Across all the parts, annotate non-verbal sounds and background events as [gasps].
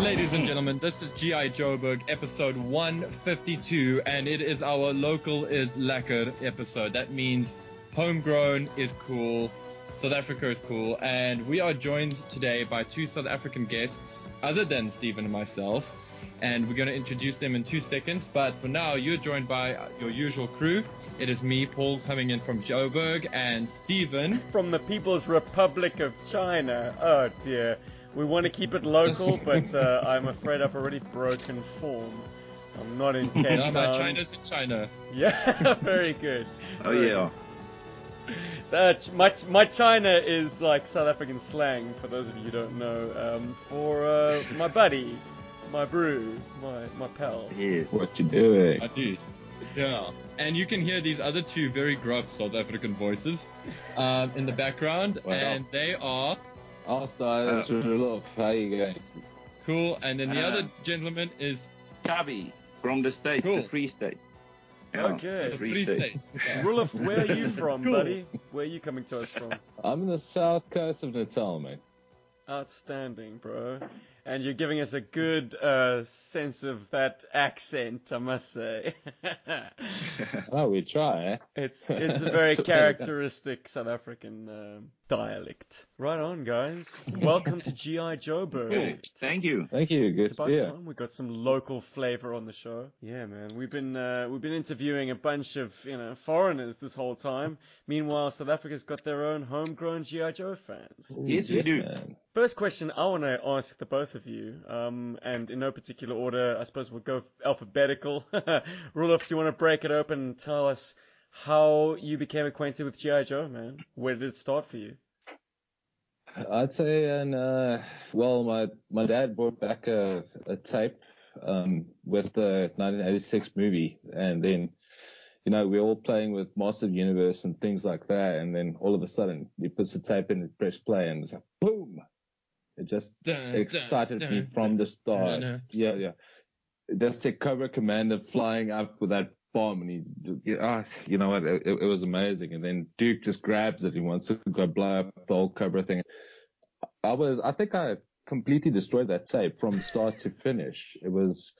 Ladies and gentlemen, this is G.I. Joburg, episode 152, and it is our local is lekker episode. That means homegrown is cool, South Africa is cool, and we are joined today by two South African guests, other than Stephen and myself, and we're going to introduce them in two seconds. But for now, you're joined by your usual crew. It is me, Paul, coming in from Joburg, and Stephen. From the People's Republic of China. Oh dear. We want to keep it local, [laughs] but uh, I'm afraid I've already broken form. I'm not in [laughs] Cape No, Town. my China's in China. Yeah, [laughs] very good. Oh Very yeah. That my my China is like South African slang for those of you who don't know. Um, for uh, my buddy, my brew, my my pal. Yeah. What you doing? I do. Yeah. And you can hear these other two very gruff South African voices um, in the background, Wow. and they are Also, that's Uh, uh, love. How you going? cool. And then the Uh, other gentleman is Chubby from the States, Cool. the Free State. Yeah, Okay. the Free Free State. State. [laughs] Yeah. Rulif, where are you [laughs] from, Cool. buddy? Where are you coming to us from? I'm in the south coast of Natal, mate. Outstanding, bro. And you're giving us a good uh, sense of that accent, I must say. [laughs] Oh, we try, eh? it's it's a very characteristic South African um, dialect. Right on, guys. Welcome to GI Joburg. Cool. Thank you. Thank you. Good It's to about be here. time we got some local flavor on the show. Yeah, man. We've been uh, we've been interviewing a bunch of you know foreigners this whole time. Meanwhile, South Africa's got their own homegrown GI Joe fans. Yes, we do. man. First question I want to ask the both of you, um, and in no particular order, I suppose we'll go alphabetical. [laughs] Rudolph, do you want to break it open and tell us how you became acquainted with GI Joe, man? Where did it start for you? I'd say, and uh, well, my my dad brought back a, a tape um, with the 1986 movie, and then you know we're all playing with Master of Universe and things like that, and then all of a sudden he puts the tape in and press play, and it's like boom! It just Dun, excited dun, me dun, from the start. dun. Yeah, yeah. Just a Cobra Commander flying up with that bomb, and he, ah, you know what? It, it was amazing. And then Duke just grabs it. He wants to go blow up the whole Cobra thing. I was, I think I completely destroyed that tape from start to finish. It was,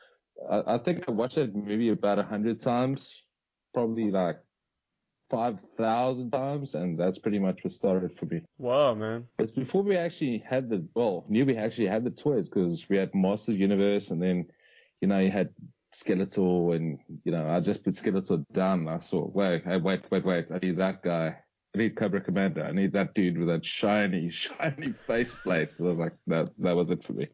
I, I think I watched that movie about a hundred times, probably like five thousand times, and that's pretty much what started for me. Wow, man. It's before we actually had the well, knew we actually had the toys because we had Master Universe, and then you know you had Skeletor, and you know I just put Skeletor down. And I saw wait, hey, wait, wait, wait. I need that guy. I need Cobra Commander. I need that dude with that shiny, [laughs] shiny faceplate. I was like, that that was it for me.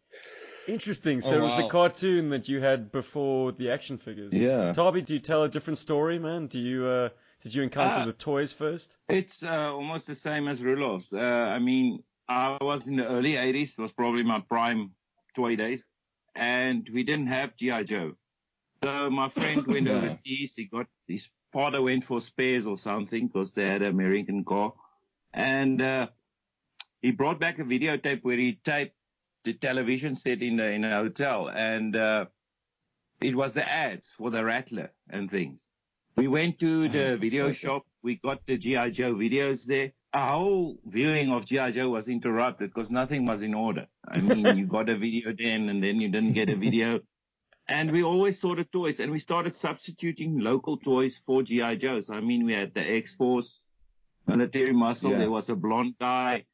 Interesting. So Oh, it was the cartoon that you had before the action figures. Yeah. Darby, do you tell a different story, man? Do you uh, did you encounter Ah. the toys first? It's uh, almost the same as Rulov's. Uh, I mean, I was in the early 80s. It was probably my prime toy days. And we didn't have G.I. Joe. So my friend [laughs] went Yeah. overseas. He got his father went for spares or something because they had an American car. And uh, he brought back a videotape where he taped the television set in the, in a hotel. And uh, it was the ads for the Rattler and things. We went to the video shop. We got the G.I. Joe videos there. Our whole viewing of G.I. Joe was interrupted because nothing was in order. I mean, you got a video then and then you didn't get a video. And we always saw the toys and we started substituting local toys for G.I. Joes. I mean, we had the X-Force, military muscle. Yeah. There was a blonde guy.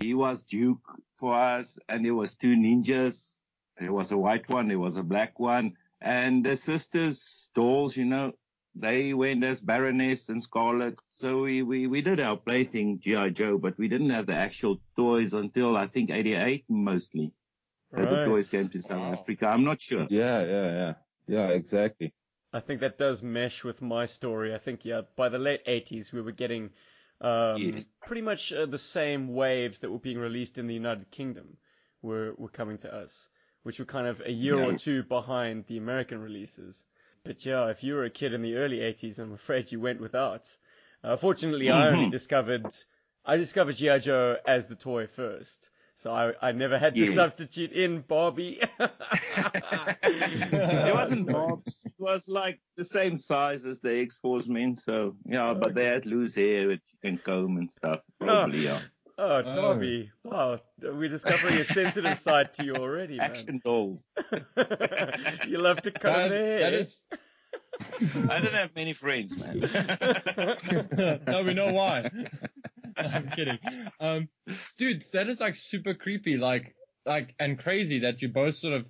He was Duke for us and there was two ninjas. There was a white one. There was a black one. And the sisters, dolls, you know, they went as Baroness and Scarlett. So we, we, we did our plaything G.I. Joe, but we didn't have the actual toys until I think 88 mostly. That The Right. toys came to South Wow. Africa. I'm not sure. Yeah, yeah, yeah, yeah. Exactly. I think that does mesh with my story. I think yeah, by the late '80s we were getting um, Yes. pretty much uh, the same waves that were being released in the United Kingdom were were coming to us, which were kind of a year or two behind the American releases. But yeah, if you were a kid in the early '80s, I'm afraid you went without. Uh, fortunately, I only discovered I discovered GI Joe as the toy first, so I I never had to Yeah. substitute in Bobby. [laughs] It wasn't Bob's. It was like the same size as the X Force men. So yeah, but they had loose hair which you can comb and stuff. Oh. Probably yeah. Oh, oh. Darby! Wow, we're discovering a sensitive [laughs] side to you already, man. Action dolls. [laughs] you love to comb That- their hair. that is. I don't have many friends, man. no, we know why. [laughs] I'm kidding. Um, dude, that is like super creepy, like, like, and crazy that you both sort of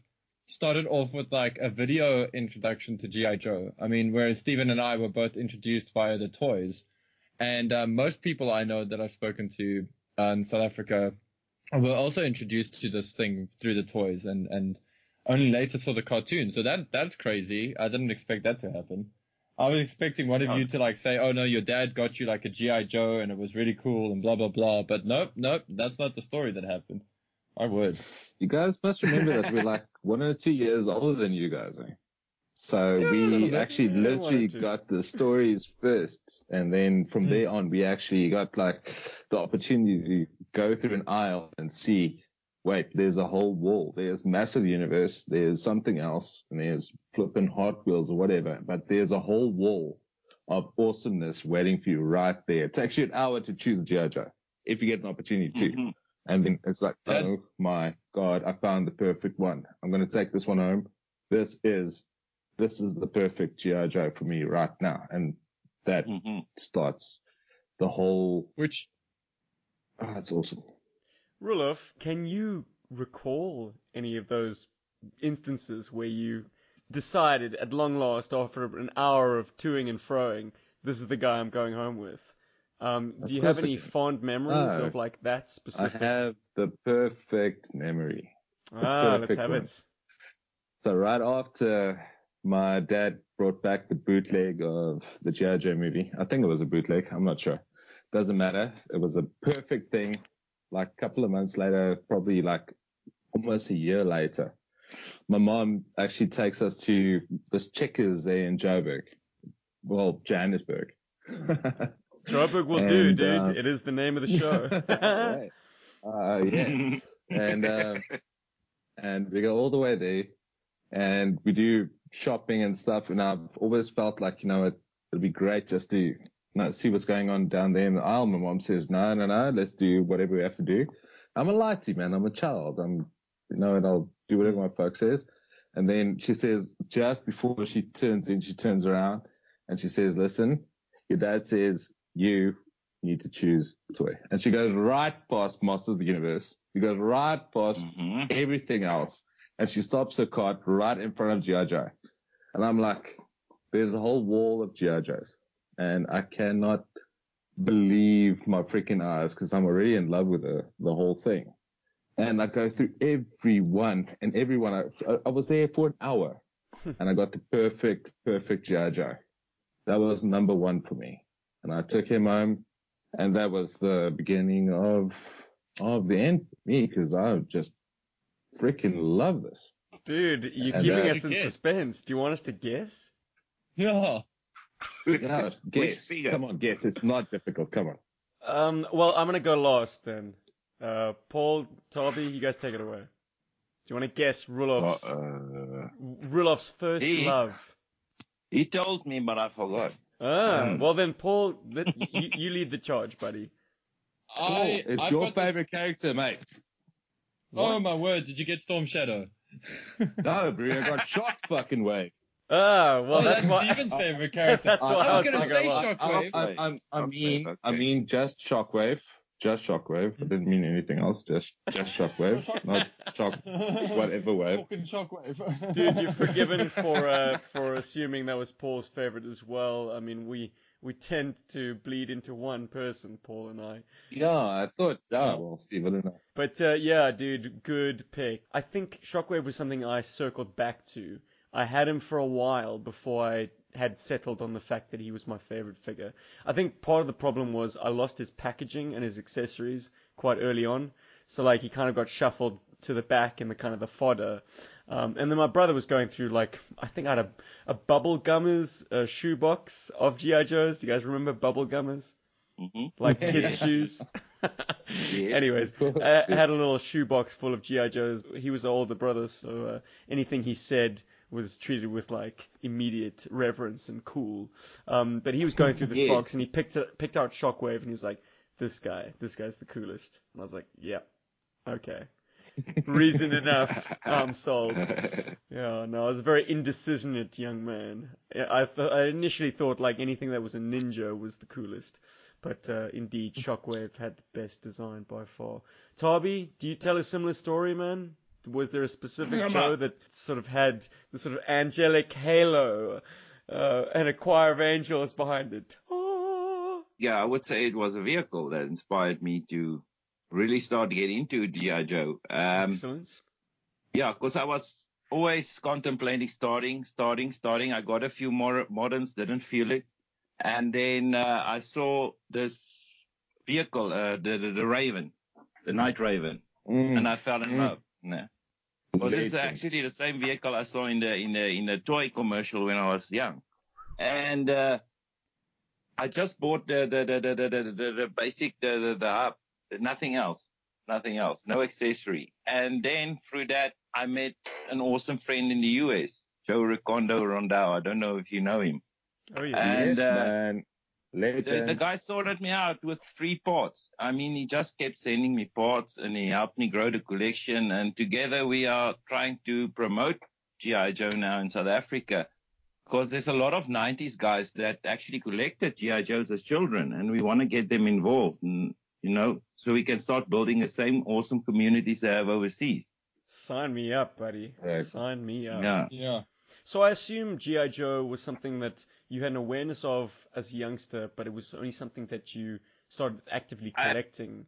started off with like a video introduction to GI Joe. I mean, whereas Stephen and I were both introduced via the toys, and um, most people I know that I've spoken to uh, in South Africa were also introduced to this thing through the toys, and and only later saw the cartoon. So that that's crazy. I didn't expect that to happen. I was expecting one of you to like say, "Oh no, your dad got you like a GI Joe and it was really cool and blah blah blah." But nope, nope, that's not the story that happened. I would. You guys must remember that we're like [laughs] one or two years older than you guys, eh? So Yeah, we actually Yeah, literally got the stories first, and then from Hmm. there on, we actually got like the opportunity to go through an aisle and see. Wait, there's a whole wall. There's massive universe. There's something else, and there's flipping Hot Wheels or whatever. But there's a whole wall of awesomeness waiting for you right there. It's actually an hour to choose Joe if you get an opportunity to. Mhm. And then it's like, That- oh my God, I found the perfect one. I'm going to take this one home. This is, this is the perfect GI Joe for me right now. And that Mhm. starts the whole, Which oh, it's awesome. Rulof, can you recall any of those instances where you decided at long last, after an hour of toing and froing, this is the guy I'm going home with? Um, do you have any fond memories No. of like that specific? I have the perfect memory. ah, let's have one. it. So right after my dad brought back the bootleg of the G.I. Joe movie, I think it was a bootleg. I'm not sure. Doesn't matter. It was a perfect thing. Like a couple of months later, probably like almost a year later, my mom actually takes us to this Checkers there in Joburg. Well, Johannesburg. [laughs] Joburg will do, dude. uh, it is the name of the [laughs] show. Right. Uh, yeah and um, and we go all the way there, and we do shopping and stuff. And I've always felt like you know it, it'd be great just to know, see what's going on down there in the aisle. My mom says, no, no, no, let's do whatever we have to do. I'm a lighty man. I'm a child. I'm you know, and I'll do whatever my folk says. And then she says, just before she turns in, she turns around and she says, listen, your dad says you need to choose a toy. And she goes right past Master of the Universe. She goes right past Mhm. everything else. And she stops her cart right in front of G.I. Joe. And I'm like, there's a whole wall of G.I. Joes. And I cannot believe my freaking eyes because I'm already in love with the, the whole thing. And I go through every one and everyone. I, I was there for an hour and I got the perfect, perfect G.I. Joe. That was number one for me. And I took him home and that was the beginning of, of the end for me because I just freaking love this. Dude, you're And, keeping uh, us in Guess. suspense. Do you want us to guess? yeah. [laughs] Yeah, [laughs] guess. figure? Come on, guess. It's not difficult. Come on. Um, well, I'm gonna go last then. Uh, Paul, Toby, you guys take it away. Do you want to guess Rulof's, Uh, Rulof's first He- love? he told me, but I forgot. Ah, Um. well then, Paul, let, [laughs] you, you lead the charge, buddy. I, it's I've your got this- favorite character, mate. Oh my word! Did you get Storm Shadow? No, bro, I got shock fucking wave. Ah, well oh, that's, that's why. Steven's favorite character. That's why I I was was gonna gonna say go Shockwave. last. I, I, I, I Okay, mean, I mean, just shockwave, just shockwave. I didn't mean anything else. Just, just shockwave, [laughs] not shock, whatever wave. Fucking shockwave. Dude, you're forgiven [laughs] for uh, for assuming that was Paul's favorite as well. I mean, we we tend to bleed into one person, Paul and I. Yeah, I thought. Yeah, well, Steve, I don't know. But uh, yeah, dude, good pick. I think Shockwave was something I circled back to. I had him for a while before I had settled on the fact that he was my favorite figure. I think part of the problem was I lost his packaging and his accessories quite early on. So like he kind of got shuffled to the back in the kind of the fodder. Um, and then my brother was going through like I think I had a, a bubble gummers uh, shoebox of GI Joes. Do you guys remember bubble gummers? hmm Like [laughs] kids' shoes. [laughs] Anyways, I had a little shoebox full of GI Joes. He was the older brother, so uh, anything he said was treated with like immediate reverence and cool. Um, but he was going through this Yes. box and he picked it, picked out Shockwave and he was like, "This guy, this guy's the coolest." And I was like, "Yeah, okay, [laughs] reason enough. I'm sold." [laughs] Yeah, no, I was a very indecisive young man. I, I, th- I initially thought like anything that was a ninja was the coolest, but uh, indeed, Shockwave had the best design by far. Tarby, do you tell a similar story, man? Was there a specific Yeah, Joe man. that sort of had the sort of angelic halo uh, and a choir of angels behind it? Oh. [gasps] yeah, I would say it was a vehicle that inspired me to really start to get into GI Joe. Um, Excellent. yeah, because I was always contemplating starting, starting, starting. I got a few more moderns, didn't feel it, and then uh, I saw this vehicle, uh, the, the the Raven, the Night Raven, Mm. and I fell in Mm. love. Yeah. Because it's Legend. actually the same vehicle I saw in the in the in the toy commercial when I was young, and uh, I just bought the the the the the, the, the, the basic the the, the hub, nothing else, nothing else, no accessory. And then through that, I met an awesome friend in the U.S., Joe Ricondo Rondao. I don't know if you know him. Oh yeah. and, yes, uh, man. Legend. The, the guy sorted me out with three parts. I mean, he just kept sending me parts and he helped me grow the collection. And together we are trying to promote G.I. Joe now in South Africa because there's a lot of 90s guys that actually collected G.I. Joes as children and we want to get them involved. And, you know, so we can start building the same awesome communities they have overseas. Sign me up, buddy. Right. Sign me up. Yeah. Yeah. So I assume GI Joe was something that you had an awareness of as a youngster, but it was only something that you started actively I- collecting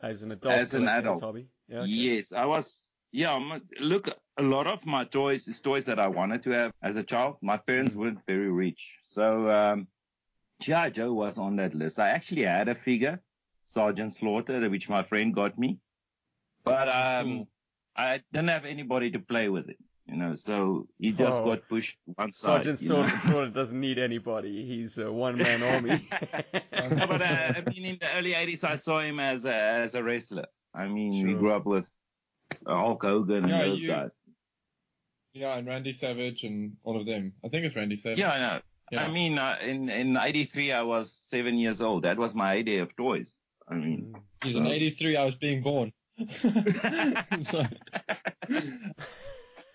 as an adult. As an adult. Toby? Yeah. okay. Yes, I was. Yeah, look, a lot of my toys is toys that I wanted to have as a child. My parents weren't very rich, so um, GI Joe was on that list. I actually had a figure, Sergeant Slaughter, which my friend got me, but um, Cool. I didn't have anybody to play with it. You know, so he just Oh. got pushed one side. Sergeant you know. sort, sort of doesn't need anybody. He's a one-man [laughs] army. No, but uh, I mean, in the early '80s, I saw him as a as a wrestler. I mean, we grew up with Hulk Hogan and Yeah, those you- guys. Yeah, and Randy Savage and all of them. I think it's Randy Savage. Yeah, I know. Yeah. I mean, uh, in in '83, I was seven years old. That was my idea of toys. I mean, He's in 83. I was being born. [laughs] [laughs]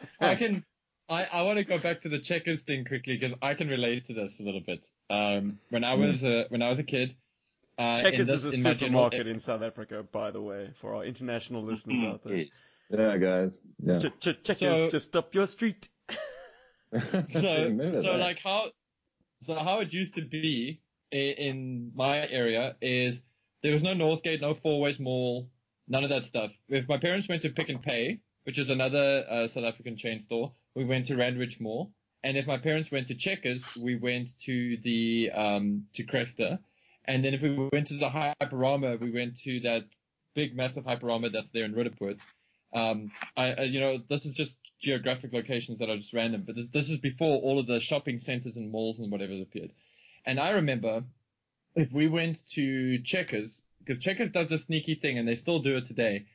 So- I can. I, I want to go back to the checkers thing quickly because I can relate to this a little bit. Um, when I was a when I was a kid, uh, in Checkers this, is a in my general- supermarket in South Africa, by the way, for our international listeners out there. yes. yeah, guys. Yeah. Ch- ch- checkers So- just up your street. [laughs] so so that. like how so how it used to be in, in my area is there was no Northgate, no Fourways Mall, none of that stuff. If my parents went to Pick n Pay, which is another uh, South African chain store, we went to Randridge Mall. And if my parents went to Checkers, we went to the um, to Cresta. And then if we went to the Hyperama, we went to that big massive Hyperama that's there in Roodepoort. Um, I, I, you know, this is just geographic locations that are just random, but this, this is before all of the shopping centers and malls and whatever appeared. And I remember if we went to Checkers, because Checkers does this sneaky thing and they still do it today.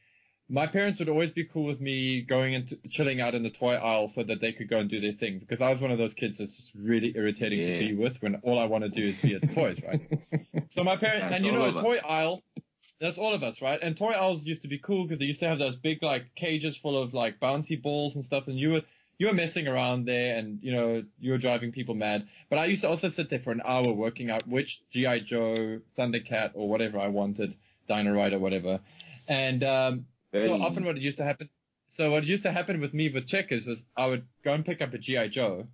My parents would always be cool with me going and chilling out in the toy aisle so that they could go and do their thing because I was one of those kids that's just really irritating Yeah. to be with when all I want to do is be at the toys, right? [laughs] So my parents, That's and you know, a toy aisle, that's all of us, right? And toy aisles used to be cool because they used to have those big like cages full of like bouncy balls and stuff, and you were you were messing around there, and you know you were driving people mad. But I used to also sit there for an hour working out which GI Joe, Thundercat, or whatever I wanted, Dino Rider, whatever. And um, so often what used to happen, so what used to happen with me with checkers was I would go and pick up a GI Joe,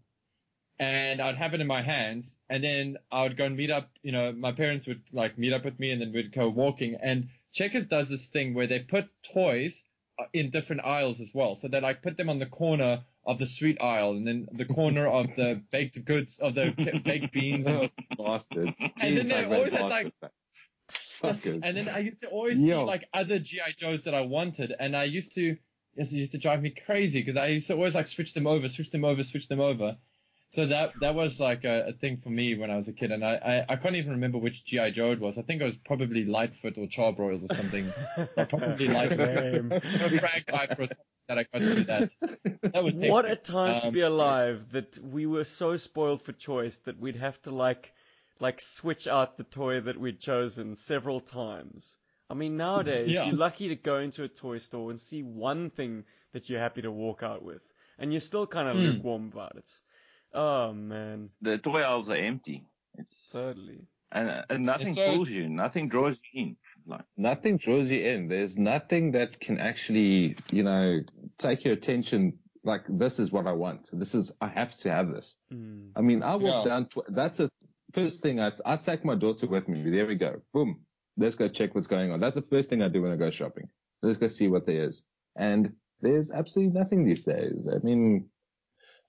and I'd have it in my hands, and then I would go and meet up. You know, my parents would like meet up with me, and then we'd go walking. And Checkers does this thing where they put toys uh, in different aisles as well. So they like put them on the corner of the sweet aisle, and then the corner of the baked goods, of the [laughs] baked beans, and, Bastards. And then they always had, like-. Fuckers. [laughs] and then I used to always Yo. see like other GI Joes that I wanted, and I used to Yes, it used to drive me crazy because I used to always like switch them over, switch them over, switch them over. So that that was like a, a thing for me when I was a kid, and I, I, I can't even remember which GI Joe it was. I think it was probably Lightfoot or Charbroiled or something. [laughs] probably Lightfoot or Frag Viper or something that I got to do that. That was What a hectic. time to Um, be alive that we were so spoiled for choice that we'd have to like like switch out the toy that we'd chosen several times. I mean nowadays Yeah. you're lucky to go into a toy store and see one thing that you're happy to walk out with. And you're still kind of Mm. lukewarm about it. Oh man, The toy aisles are empty. It's totally. and, and nothing It's so- pulls you, nothing draws you in. Like nothing draws you in. There's nothing that can actually, you know, take your attention. Like this is what I want. This is I have to have this. Mm. I mean, I walk Yeah. down. Tw- that's the first thing I I take my daughter with me. There we go. Boom. Let's go check what's going on. That's the first thing I do when I go shopping. Let's go see what there is. And there's absolutely nothing these days. I mean,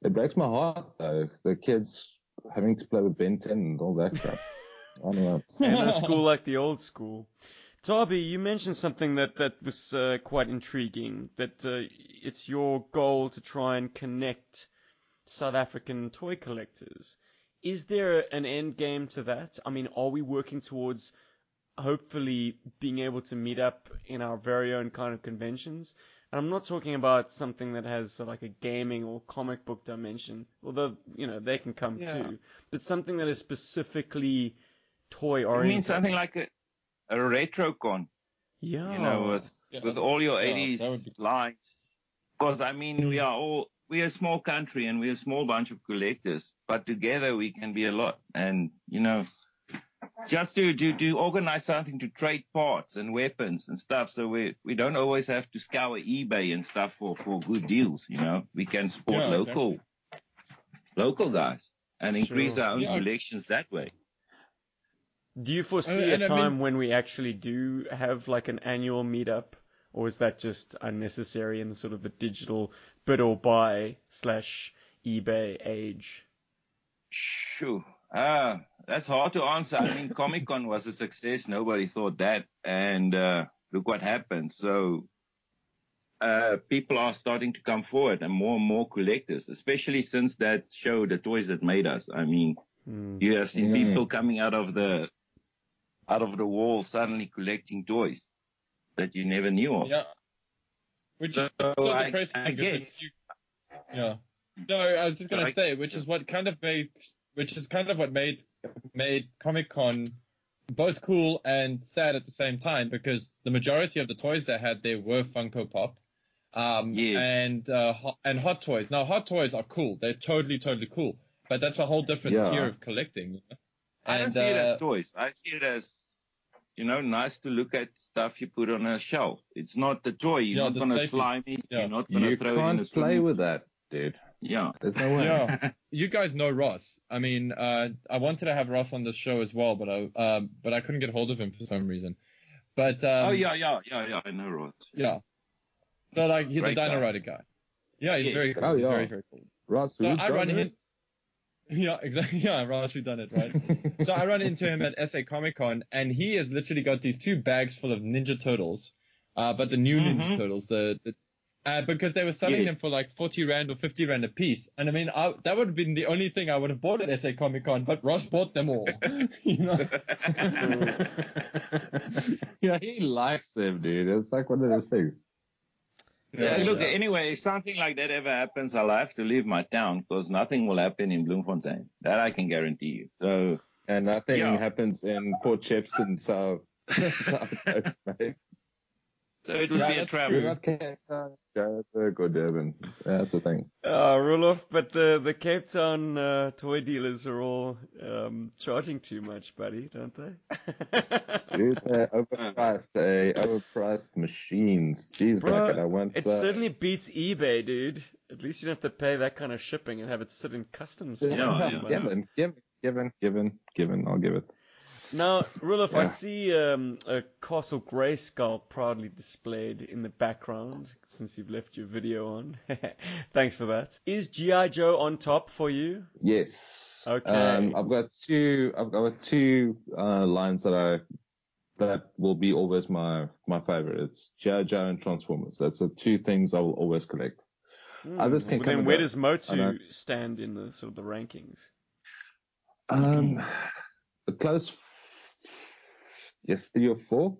it breaks my heart though. The kids having to play with Ben 10 and all that crap. [laughs] I don't know. and a school like the old school. Darby, you mentioned something that that was uh, quite intriguing. That uh, it's your goal to try and connect South African toy collectors. Is there an end game to that? I mean, are we working towards hopefully being able to meet up in our very own kind of conventions? And I'm not talking about something that has like a gaming or comic book dimension, although you know they can come Yeah. too. But something that is specifically toy oriented. I oriented. mean something like a a retro con. Yeah. you know, with Yeah, with all your yeah, 80s that be- lines. Because I mean, we hmm. are all we're a small country and we're a small bunch of collectors, but together we can be a lot. And you know, just to to to organize something to trade parts and weapons and stuff, so we we don't always have to scour eBay and stuff for for good deals. You know, we can support Yeah, local local guys and increase Sure. our own Yeah. collections that way. Do you foresee And- a and I time mean- when we actually do have like an annual meetup, or is that just unnecessary in sort of the digital bid or buy slash eBay age? Shoo. Ah, that's hard to answer. I mean, Comic Con was a success. Nobody thought that. And uh, look what happened. So uh, people are starting to come forward and more and more collectors, especially since that show, The Toys That Made Us. I mean, Hmm. you have seen Mm. people coming out of the out of the wall suddenly collecting toys that you never knew of. Yeah. Which So is so I, depressing I guess you- yeah. No, I was just gonna say, which is what kind of made, which is kind of what made made Comic Con both cool and sad at the same time because the majority of the toys they had there were Funko Pop, um, Yes. and uh, Hot- and Hot Toys. Now Hot Toys are cool; they're totally totally cool, but that's a whole different Yeah. tier of collecting. you know? I don't see it uh, as toys. I see it as, you know, nice to look at stuff you put on a shelf. It's not a toy. You're Yeah, not going to slime it. Yeah. You're not going to You throw it in a can't play with that, dude. Yeah. There's no way. Yeah. [laughs] you guys know Ross. I mean, uh, I wanted to have Ross on the show as well, but I uh, but I couldn't get hold of him for some reason. But um, oh, yeah, yeah, yeah, yeah. I know, Ross. yeah. So like he's Great a Dino guy. Rider guy. Yeah, he's Yes. very cool. Oh, He's yeah. very very cool. Ross, So who's I run done in. Yeah, exactly. [laughs] Yeah, Ross who done it right. so I run into him at SA Comic Con, and he has literally got these two bags full of Ninja Turtles, uh, but the new Ninja Mhm. Turtles, the, the uh, because they were selling Yes. them for like 40 rand or 50 rand a piece, and I mean I, that would have been the only thing I would have bought at SA Comic Con, but Ross bought them all. [laughs] you know? [laughs] yeah, he likes them, dude. It's like one of those things. Yeah, Yeah, look, anyway, if something like that ever happens, I'll have to leave my town because nothing will happen in Bloemfontein. That I can guarantee you. So, And nothing Yeah. happens in Port so. South [laughs] so it would be a travel. Uh, We're not Cape or Durban. That's the thing. Uh, Roloff, but the the Cape Town uh, toy dealers are all um, charging too much, buddy, don't they? [laughs] Dude, they're overpriced, eh? Overpriced machines. Jeez, Bro, like it. I want. It uh, certainly beats eBay, dude. At least you don't have to pay that kind of shipping and have it sit in customs. for Yeah, yeah. Given, given, given, given, given. I'll give it. Now, Roloff, I see um, a Castle Grayskull proudly displayed in the background since you've left your video on. [laughs] Thanks for that. Is G.I. Joe on top for you? Yes. Okay. Um, I've got two. I've got two uh, lines that I that will be always my my favorite. It's G.I. Joe and Transformers. That's the two things I will always collect. Hmm. Others can Well, come then where go. does. Motu stand in the sort of the rankings? Um, a close, yes, three or four,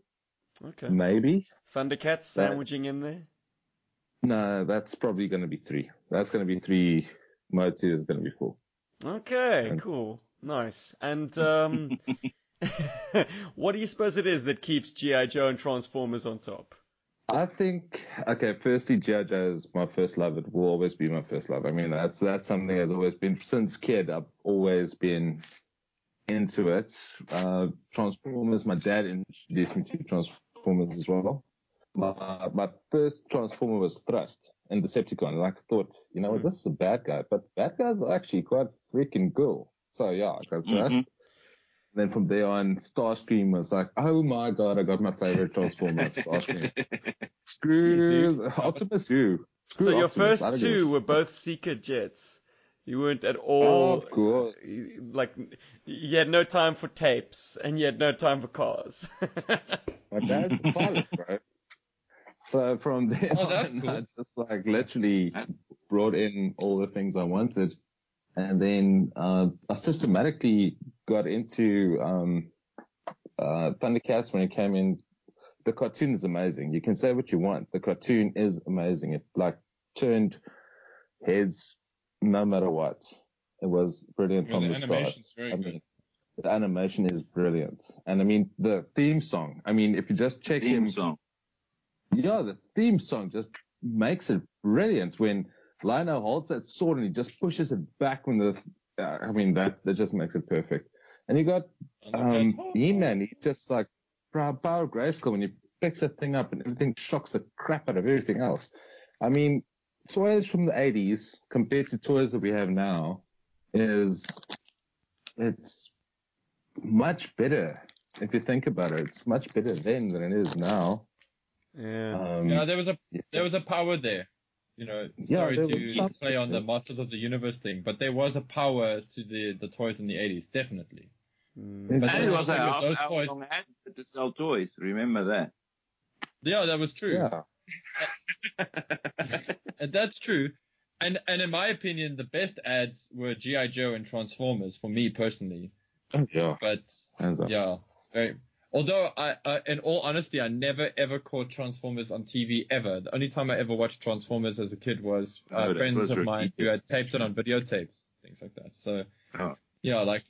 Okay. maybe. Thundercats sandwiching in there. No, that's probably going to be three. That's going to be three. Motu is going to be four. Okay, And- cool. Nice. And um [laughs] what do you suppose it is that keeps G.I. Joe and Transformers on top? I think okay. Firstly, G.I. Joe is my first love. It will always be my first love. I mean, that's that's something that's always been since kid. I've always been into it. Uh, Transformers. My dad introduced me to Transformers as well. My my first Transformer was Thrust and Decepticon. And I thought, you know what, this is a bad guy, but bad guys are actually quite freaking cool. So yeah, I got Thrust. Mhm. Then from there on, Starscream was like, oh my god, I got my favorite Transformer, Starscream. [laughs] Screw Jeez, Optimus who? Screw so your Optimus, first give a two were both Seeker jets. You weren't at Oh, all of course. like you had no time for tapes and you had no time for cars. [laughs] My dad's a pilot, bro. So from there Oh, that's on, cool. I just like literally brought in all the things I wanted. And then uh, I systematically got into um, uh, Thundercats when it came in. The cartoon is amazing. You can say what you want. The cartoon is amazing. It like turned heads no matter what. It was brilliant Yeah, from the the start. animation's very I good. mean, the animation is brilliant. And I mean, the theme song. I mean, if you just check in. Theme him, song. yeah, the theme song just makes it brilliant when Lion-O holds that sword and he just pushes it back when the, uh, I mean, that, that just makes it perfect. And you got, um, He-Man, he just like, power power of Grayskull when he picks that thing up and everything shocks the crap out of everything else. I mean, toys from the 80s compared to toys that we have now is, it's much better. If you think about it, it's much better then than it is now. yeah. Um, Yeah, there was a yeah. there was a power there. You know, Yeah, sorry to, was play on the. Masters of the Universe thing, but there was a power to the, the toys in the 80s, definitely. Mm. But And it was also a with those toys- long ad to sell toys. Remember that. Yeah, that was true. yeah. [laughs] And that's true. And and in my opinion, the best ads were GI Joe and Transformers for me personally. Oh, yeah. But yeah, very. Although I, I, in all honesty, I never ever caught Transformers on TV ever. The only time I ever watched Transformers as a kid was uh, Oh, friends of mine who had taped it on videotapes, things like that. So Oh. yeah, like,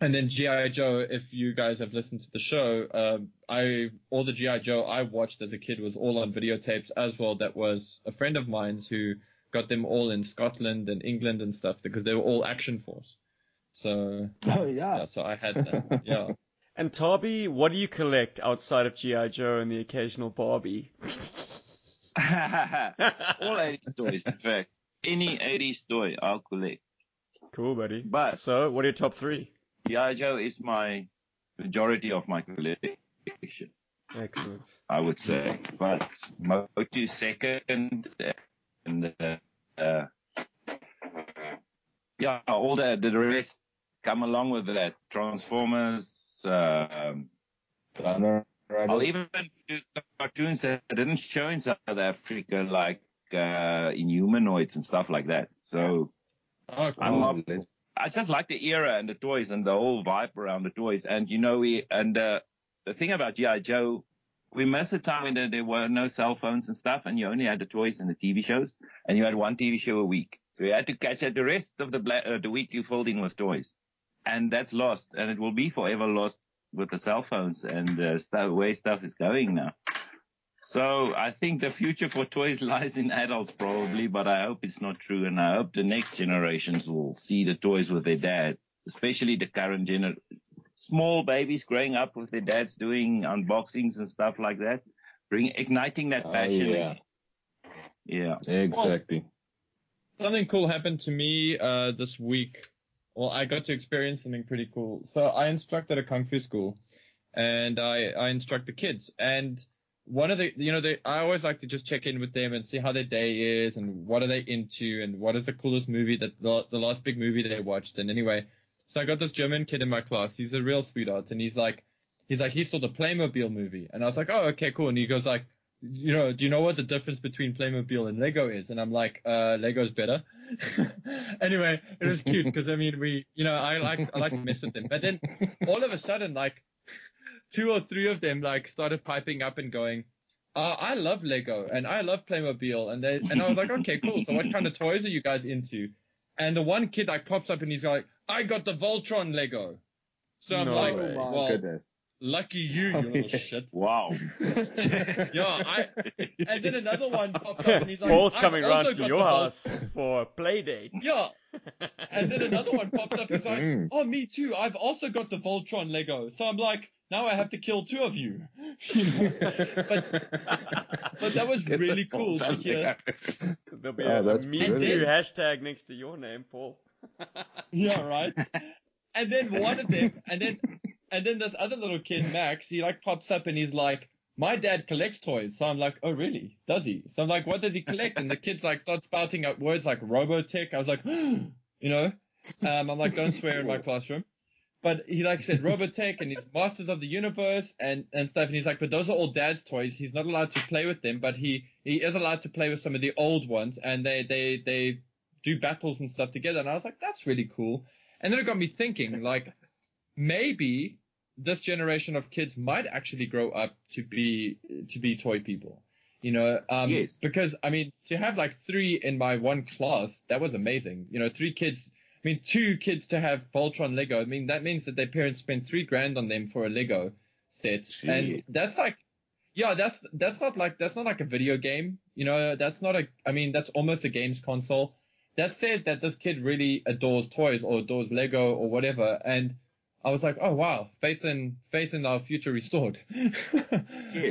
and then GI Joe. If you guys have listened to the show, um, I all the GI Joe I watched as a kid was all on videotapes as well. That was a friend of mine's who got them all in Scotland and England and stuff because they were all Action Force. So [laughs] Oh, yeah. yeah, so I had that. Yeah. [laughs] And Tarby, what do you collect outside of G.I. Joe and the occasional Barbie? [laughs] All 80s toys, in fact. Any 80s toy, I'll collect. Cool, buddy. But- so, what are your top three? G.I. Joe is my majority of my collection, Excellent. I would say. But Motu second, and uh, uh, yeah, all the, the rest come along with that. Transformers, um, I'll even do cartoons that didn't show in South Africa, like uh, Inhumanoids and stuff like that. So Oh, cool. I'm up. I just like the era and the toys and the whole vibe around the toys. And you know, we and uh, the thing about GI Joe, we missed the time when there- were no cell phones and stuff, and you only had the toys and the TV shows, and you had one TV show a week. So you had to catch it. The rest of the bla- uh, the week you filled in was toys, and that's lost, and it will be forever lost with the cell phones and uh, stuff where stuff is going now. So I think the future for toys [laughs] lies in adults probably, but I hope it's not true, and I hope the next generations will see the toys with their dads, especially the current gener, small babies growing up with their dads doing unboxings and stuff like that, bring igniting that Oh, passion. yeah. Yeah. Exactly. something cool happened to me uh, this week. Well, I got to experience something pretty cool. So I instructed a kung fu school, and I I instruct the kids. And one of the you know they I always like to just check in with them and see how their day is and what are they into and what is the coolest movie that the, the last big movie they watched. And anyway, so I got this German kid in my class. He's a real sweetheart, and he's like, he's like, he saw the Playmobil movie, and I was like, oh, okay, cool. And he goes like, you know, do you know what the difference between Playmobil and Lego is? And I'm like, uh, Lego's better. [laughs] anyway, it was cute because I mean, we, you know, I like I like to mess with them, but then all of a sudden, like two or three of them like started piping up and going. Uh, I love Lego and I love Playmobil and they and I was like, okay, cool. So what kind of toys are you guys into? And the one kid like pops up and he's like, I got the Voltron Lego. So I'm No like, way. Oh my well, goodness. lucky you, you little shit. Wow. [laughs] Yeah, I, and then another one popped up and he's like, Paul's coming also round to your the Vol- house for a play date. Yeah. And then another one pops up. And he's like, Mm. "Oh, me too. I've also got the Voltron Lego." So I'm like, "Now I have to kill two of you." [laughs] You know? But that was [laughs] Get really cool to hear. [laughs] There'll be Oh, a, a that's me too hashtag next to your name, Paul. Yeah, right. And then one of them, and then and then this other little kid, Max, he like pops up and he's like, "My dad collects toys." So I'm like, "Oh, really? Does he?" So I'm like, "What does he collect?" And the kids like start spouting out words like Robotech. I was like, [gasps] you know, um, I'm like, don't swear in my classroom. But he like said Robotech and he's Masters of the Universe and and stuff. And he's like, but those are all dad's toys. He's not allowed to play with them, but he he is allowed to play with some of the old ones. And they they they do battles and stuff together. And I was like, that's really cool. And then it got me thinking, [laughs] like, maybe this generation of kids might actually grow up to be to be toy people. You know, um, Yes. because I mean, to have like three in my one class, that was amazing. You know, three kids. I mean, two kids to have Voltron Lego. I mean, that means that their parents spent three grand on them for a Lego set, and that's like, yeah, that's that's not like that's not like a video game. You know, that's not a. I mean, that's almost a games console. That says that this kid really adores toys or adores Lego or whatever, and I was like, oh wow, faith in faith in our future restored. [laughs]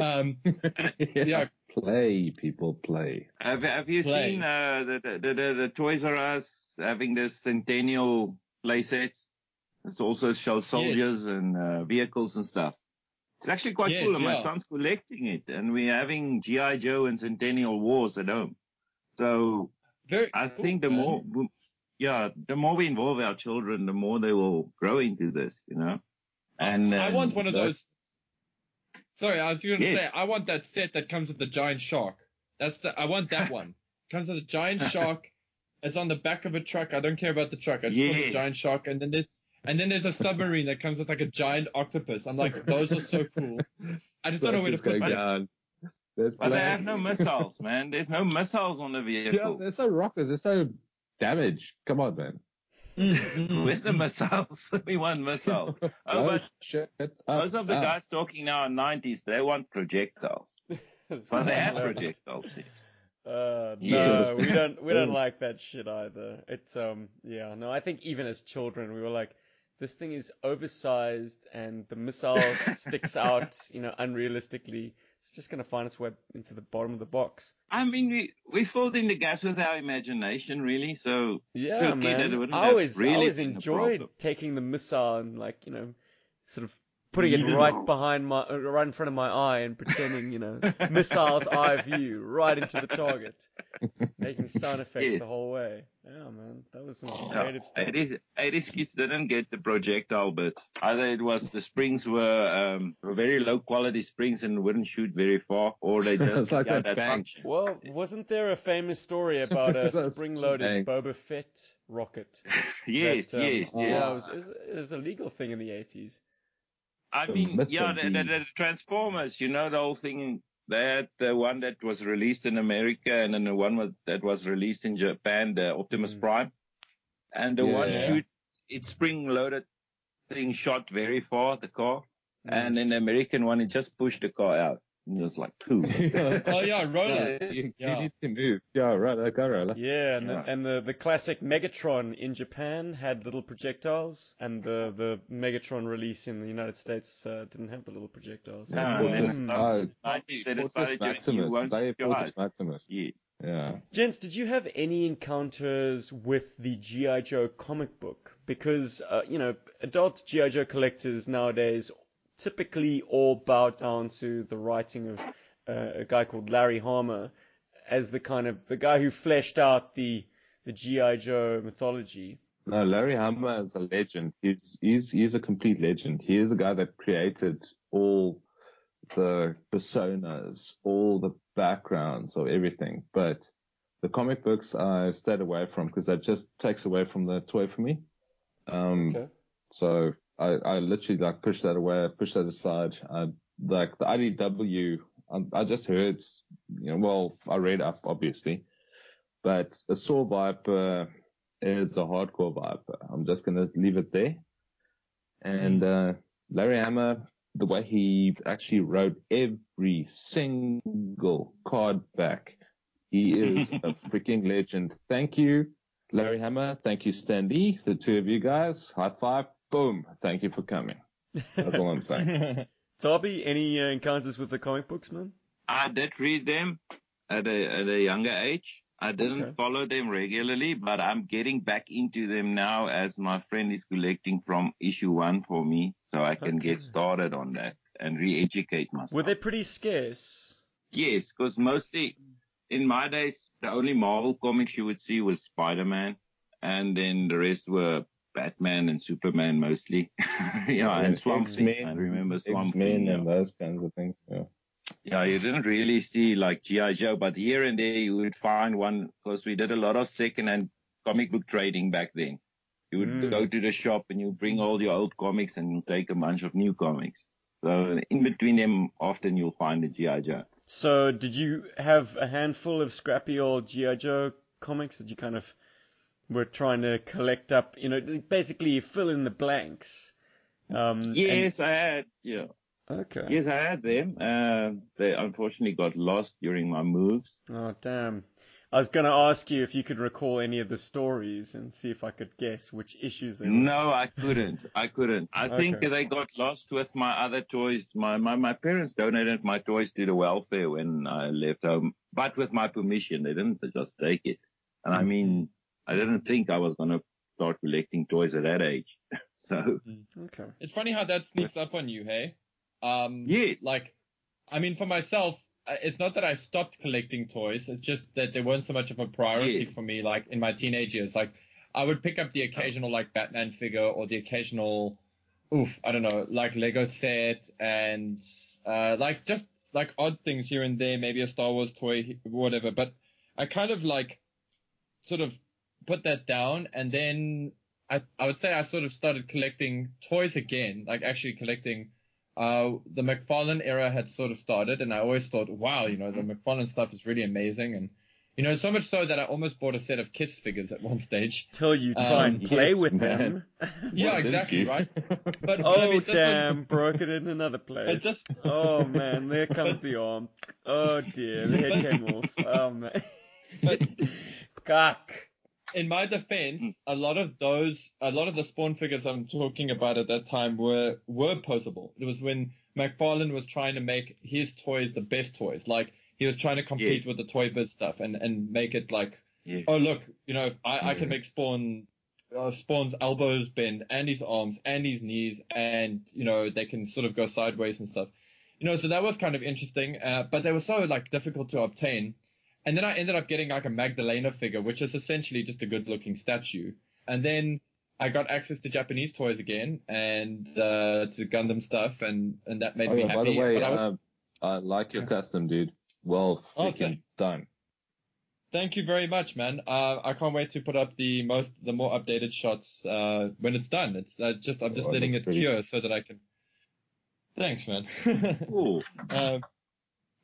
um, [laughs] yeah, Play, people, play. Have, have you Play. seen uh, the, the, the, the, the Toys R Us having this centennial play sets? It's also show soldiers and uh, vehicles and stuff. It's actually quite Yes, cool, and my son's collecting it, and we're having GI Joe and Centennial Wars at home. So very. I cool, think the man. more, yeah, the more we involve our children, the more they will grow into this, you know. And I um, want one of those. Sorry, I was going to Yes. say I want that set that comes with the giant shark. That's the I want that [laughs] one. comes with a giant shark. It's on the back of a truck. I don't care about the truck. I just want a Yes. giant shark, and then there's and then there's a submarine that comes with like a giant octopus. I'm like, those are so cool. I just don't know where to put going them. down. There's But they have no missiles, man. There's no missiles on the vehicle. Yeah, vehicle. they're so rockers. They're so damaged. Come on, man. Where's the missiles? [laughs] we want missiles. [laughs] Oh, Oh, but shit. most of the Ah. guys talking now in 90s, they want projectiles. [laughs] But they have projectiles. yes. Uh, Yes. no, we don't. We don't Oh. like that shit either. It's um, yeah, no. I think even as children, we were like, this thing is oversized, and the missile sticks out, you know, unrealistically. It's just gonna find its way into the bottom of the box. I mean, we, we filled in the gaps with our imagination, really. So, Yeah, To a kid, that man. wouldn't I have always, I really always enjoyed taking the missile and like, you know, sort of putting it Yeah. right behind my, uh, right in front of my eye and pretending, you know, missile's eye view right into the target, making sound [laughs] effects Yes. the whole way. Yeah, man, that was some yeah, creative stuff. 80s, 80s kids didn't get the projectile bits. Either it was the springs were, um, were very low quality springs and wouldn't shoot very far, or they [laughs] just like yeah, that that function. Well, wasn't there a famous story about a [laughs] spring-loaded. Boba Fett rocket? Yes, that, um, yes, yes. Yeah, it was, it was, it was a legal thing in the 80s. I mean, yeah, the, the, the- the Transformers, you know, the whole thing. They had the one that was released in America and then the one that was released in Japan, the Optimus Mm. Prime. And the one shoot, it's spring loaded thing shot very far, the car. Mm. And in the American one, it just pushed the car out. And it was like, [laughs] cool. Oh yeah, roller. Yeah, you, Yeah. you need to move. Yeah, right. I got it. Yeah, and, Yeah. The, and the, the classic Megatron in Japan had little projectiles, and the, the Megatron release in the United States uh, didn't have the little projectiles. No, and then Fortress, it's oh, Nineties, they Fortress decided to, you Maximus. They shoot your Maximus. Yeah. Yeah. Gents, did you have any encounters with the G.I. Joe comic book? Because, uh, you know, adult G.I. Joe collectors nowadays typically all bow down to the writing of uh, a guy called Larry Hama as the kind of, the guy who fleshed out the, the G.I. Joe mythology. No, Larry Hama is a legend. He's he's he's a complete legend. He is a guy that created all the personas, all the backgrounds of everything. But the comic books I stayed away from because that just takes away from the toy for me. Um, Okay. so I, I literally like push that away, push that aside. I, like the IDW, I, I just heard, you know, well, I read up obviously, but a Saw Viper is a hardcore Viper. I'm just going to leave it there. And, uh, Larry Hama, the way he actually wrote every single card back, he is [laughs] a freaking legend. Thank you, Larry Hama. Thank you, Stan Lee, the two of you guys. High five. Boom. Thank you for coming. That's all I'm saying. [laughs] Darby, any uh, encounters with the comic books, man? I did read them at a at a younger age. I didn't Okay. follow them regularly, but I'm getting back into them now as my friend is collecting from issue one for me, so I can Okay. get started on that and re-educate myself. Were they pretty scarce? Yes, because mostly in my days, the only Marvel comics you would see was Spider-Man, and then the rest were Batman and Superman mostly. [laughs] yeah, and Swamp Thing. X-Men, I remember Swamp X-Men Thing. yeah. and those kinds of things. Yeah. Yeah, you didn't really see like G.I. Joe, but here and there you would find one because we did a lot of second-hand comic book trading back then. You would Mm. go to the shop and you bring all your old comics and you take a bunch of new comics. So in between them, often you'll find a G.I. Joe. So, did you have a handful of scrappy old G.I. Joe comics that you kind of were trying to collect up? You know, basically fill in the blanks. Um, and- Yes, I had. Yeah. okay. Yes, I had them. Uh, they unfortunately got lost during my moves. Oh, damn. I was going to ask you if you could recall any of the stories and see if I could guess which issues they were. No, I couldn't. I couldn't. I think they got lost with my other toys. My, my my parents donated my toys to the welfare when I left home, but with my permission. They didn't just take it. And I mean, I didn't think I was gonna start collecting toys at that age. [laughs] so Okay. It's funny how that sneaks up on you, hey? Um, Yes. Like, I mean, for myself, uh, it's not that I stopped collecting toys. It's just that they weren't so much of a priority Yes. for me. Like in my teenage years, like I would pick up the occasional like Batman figure or the occasional, oof, I don't know, like Lego set and uh, like just like odd things here and there, maybe a Star Wars toy, whatever. But I kind of like sort of put that down and then I, I would say I sort of started collecting toys again, like actually collecting. Uh, the McFarlane era had sort of started, and I always thought, wow, you know, the McFarlane stuff is really amazing, and you know, so much so that I almost bought a set of Kiss figures at one stage. Till you try Um, and play yes, with man. them. [laughs] Yeah, exactly, right? But, but I oh, mean, this was- damn. Broke it in another [laughs] place. this, Oh, man. There comes the arm. Oh, dear. The head [laughs] came off. Oh, man. but Cock. In my defense, a lot of those, a lot of the Spawn figures I'm talking about at that time were were posable. It was when McFarlane was trying to make his toys the best toys. Like he was trying to compete Yes. with the Toy Biz stuff and and make it like, yeah. oh look, you know, I, I can make Spawn. Uh, Spawn's elbows bend and his arms and his knees and you know they can sort of go sideways and stuff you know so that was kind of interesting uh, but they were so like difficult to obtain and then I ended up getting like a Magdalena figure, which is essentially just a good looking statue. And then I got access to Japanese toys again and uh, to Gundam stuff, and, and that made Oh, me yeah, happy. by the way, but I was, uh, I like your custom, dude. Well, Okay. freaking done. thank you very much, man. Uh, I can't wait to put up the most, the more updated shots uh, when it's done. It's uh, just I'm just Oh, letting it pretty. cure so that I can. Thanks, man. [laughs] Cool. Um,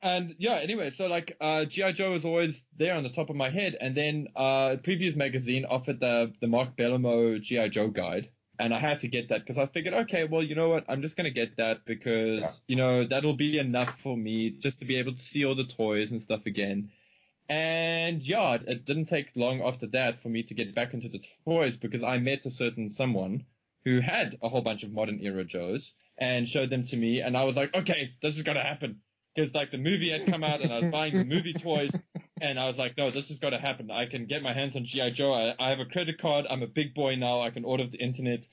and yeah, anyway, so like uh, GI Joe was always there on the top of my head, and then uh, Previews magazine offered the the Mark Bellomo GI Joe guide, and I had to get that because I figured, okay, well, you know what, I'm just gonna get that because Yeah. you know that'll be enough for me just to be able to see all the toys and stuff again. And yeah, it- it didn't take long after that for me to get back into the toys because I met a certain someone who had a whole bunch of modern era Joes and showed them to me, and I was like, okay, this is gonna happen because like the movie had come out and I was [laughs] buying the movie toys, and I was like, no, this is gonna happen. I can get my hands on GI Joe. I, I have a credit card. I'm a big boy now. I can order the internet,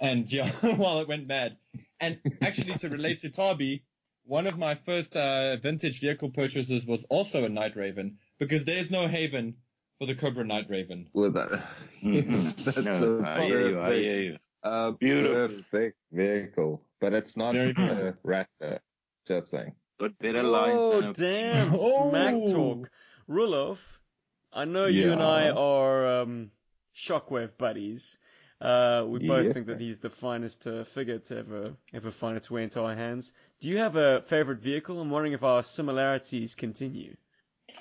and yeah, [laughs] while it went mad. And actually, to relate to Tarby, one of my first uh, vintage vehicle purchases was also a Night Raven because there's no haven for the Cobra Night Raven. With that. Mhm. [laughs] That's no, so I hear you. I hear you. A Beautiful. perfect vehicle, but it's not Very a Rattler. Just saying. Got better lines Oh, than a damn. [laughs] Oh. Smack talk. Rulof, I know you and I are um, shockwave buddies. Uh, we both Yes, think that he's the finest uh, figure to ever ever find its way into our hands. Do you have a favorite vehicle? I'm wondering if our similarities continue.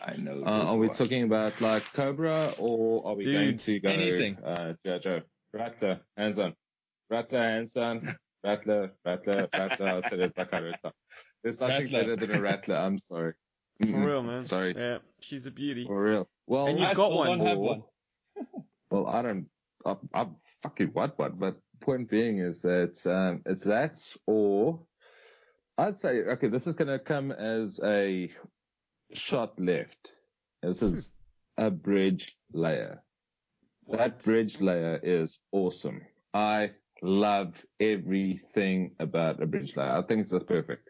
I know. Uh, this are we one. talking about like Cobra or are we going to go anything. Uh, Jojo, Rattler, hands on, Rattler, hands on, [laughs] Rattler, Rattler, Rattler. I said it like I wrote it. There's nothing Rattler. better than a Rattler. I'm sorry. [laughs] For real, man. Sorry. Yeah, she's a beauty. For real. Well, And you've I got one. don't have one. [laughs] Well, I don't. I, I fucking what what. But point being is that um, it's that or I'd say okay. This is gonna come as a shot left. This is [laughs] a bridge layer. That bridge layer is awesome. I love everything about a bridge layer. I think it's just perfect.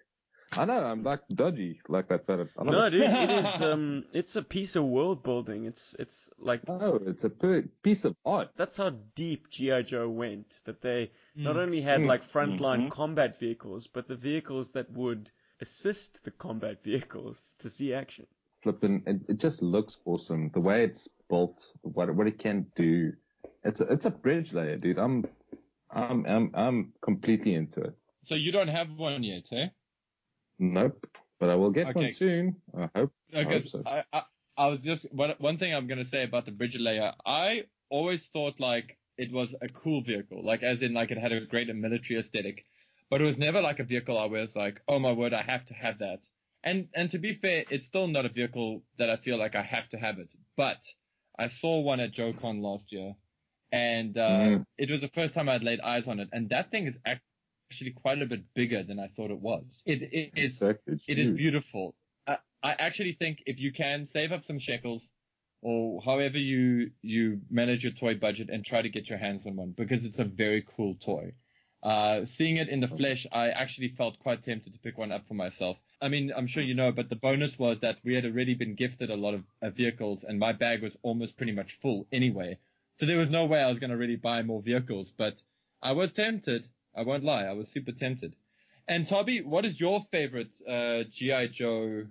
I know I'm like dodgy like that, but I love No, it. dude, it is. [laughs] Um, it's a piece of world building. It's it's like No, it's a per- piece of art. that's how deep GI Joe went. That they not Mm. only had Mm. like frontline Mhm. combat vehicles, but the vehicles that would assist the combat [laughs] vehicles to see action. flipping it, it just looks awesome the way it's built what what it can do it's a, it's a bridge layer dude i'm i'm i'm i'm completely into it So you don't have one yet, eh? Nope but i will get Okay. one soon i hope I hope so. I, I, I was just one, one thing I'm gonna say about the bridge layer. I always thought like it was a cool vehicle, like as in like it had a great military aesthetic, but it was never like a vehicle I was like, oh my word, I have to have that. And and to be fair, it's still not a vehicle that I feel like I have to have it. But I saw one at JoeCon last year, and uh, Mm. it was the first time I'd laid eyes on it, and that thing is actually quite a bit bigger than I thought it was. It, it is Exactly, it is beautiful. I, I actually think if you can save up some shekels, or however you you manage your toy budget, and try to get your hands on one because it's a very cool toy. Uh, seeing it in the flesh, I actually felt quite tempted to pick one up for myself. I mean, I'm sure you know, but the bonus was that we had already been gifted a lot of uh, vehicles, and my bag was almost pretty much full anyway. So there was no way I was going to really buy more vehicles, but I was tempted. I won't lie, I was super tempted. And Toby, what is your favorite uh, GI Joe?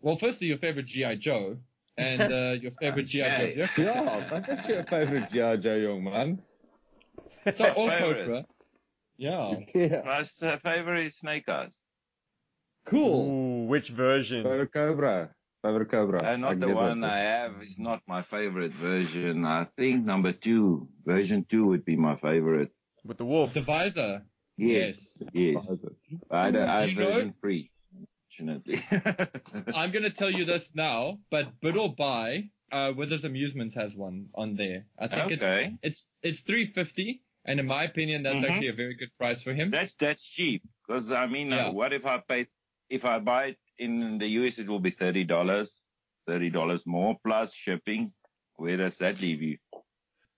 Well, firstly, your favorite GI Joe, and uh, your favorite GI Joe Okay. vehicle. [laughs] yeah what is your favorite G.I. Joe young man So, or Cobra. Yeah. yeah My uh, favorite is Snake Eyes. Cool. Ooh, which version? favorite cobra favorite cobra Uh, I not the one it. I have is not my favorite version. I think number two, version two would be my favorite. With the wolf. The visor. Yes, yes. I had, I Do had you know- version three, fortunately. [laughs] I'm gonna tell you this now, but bid or buy, uh, Withers Amusements has one on there. I think okay, it's it's it's 350, and in my opinion, that's Mhm. actually a very good price for him. that's that's cheap. Because I mean, Yeah. uh, what if I pay? If I buy it in the US, it will be thirty dollars, thirty dollars more plus shipping. Where does that leave you?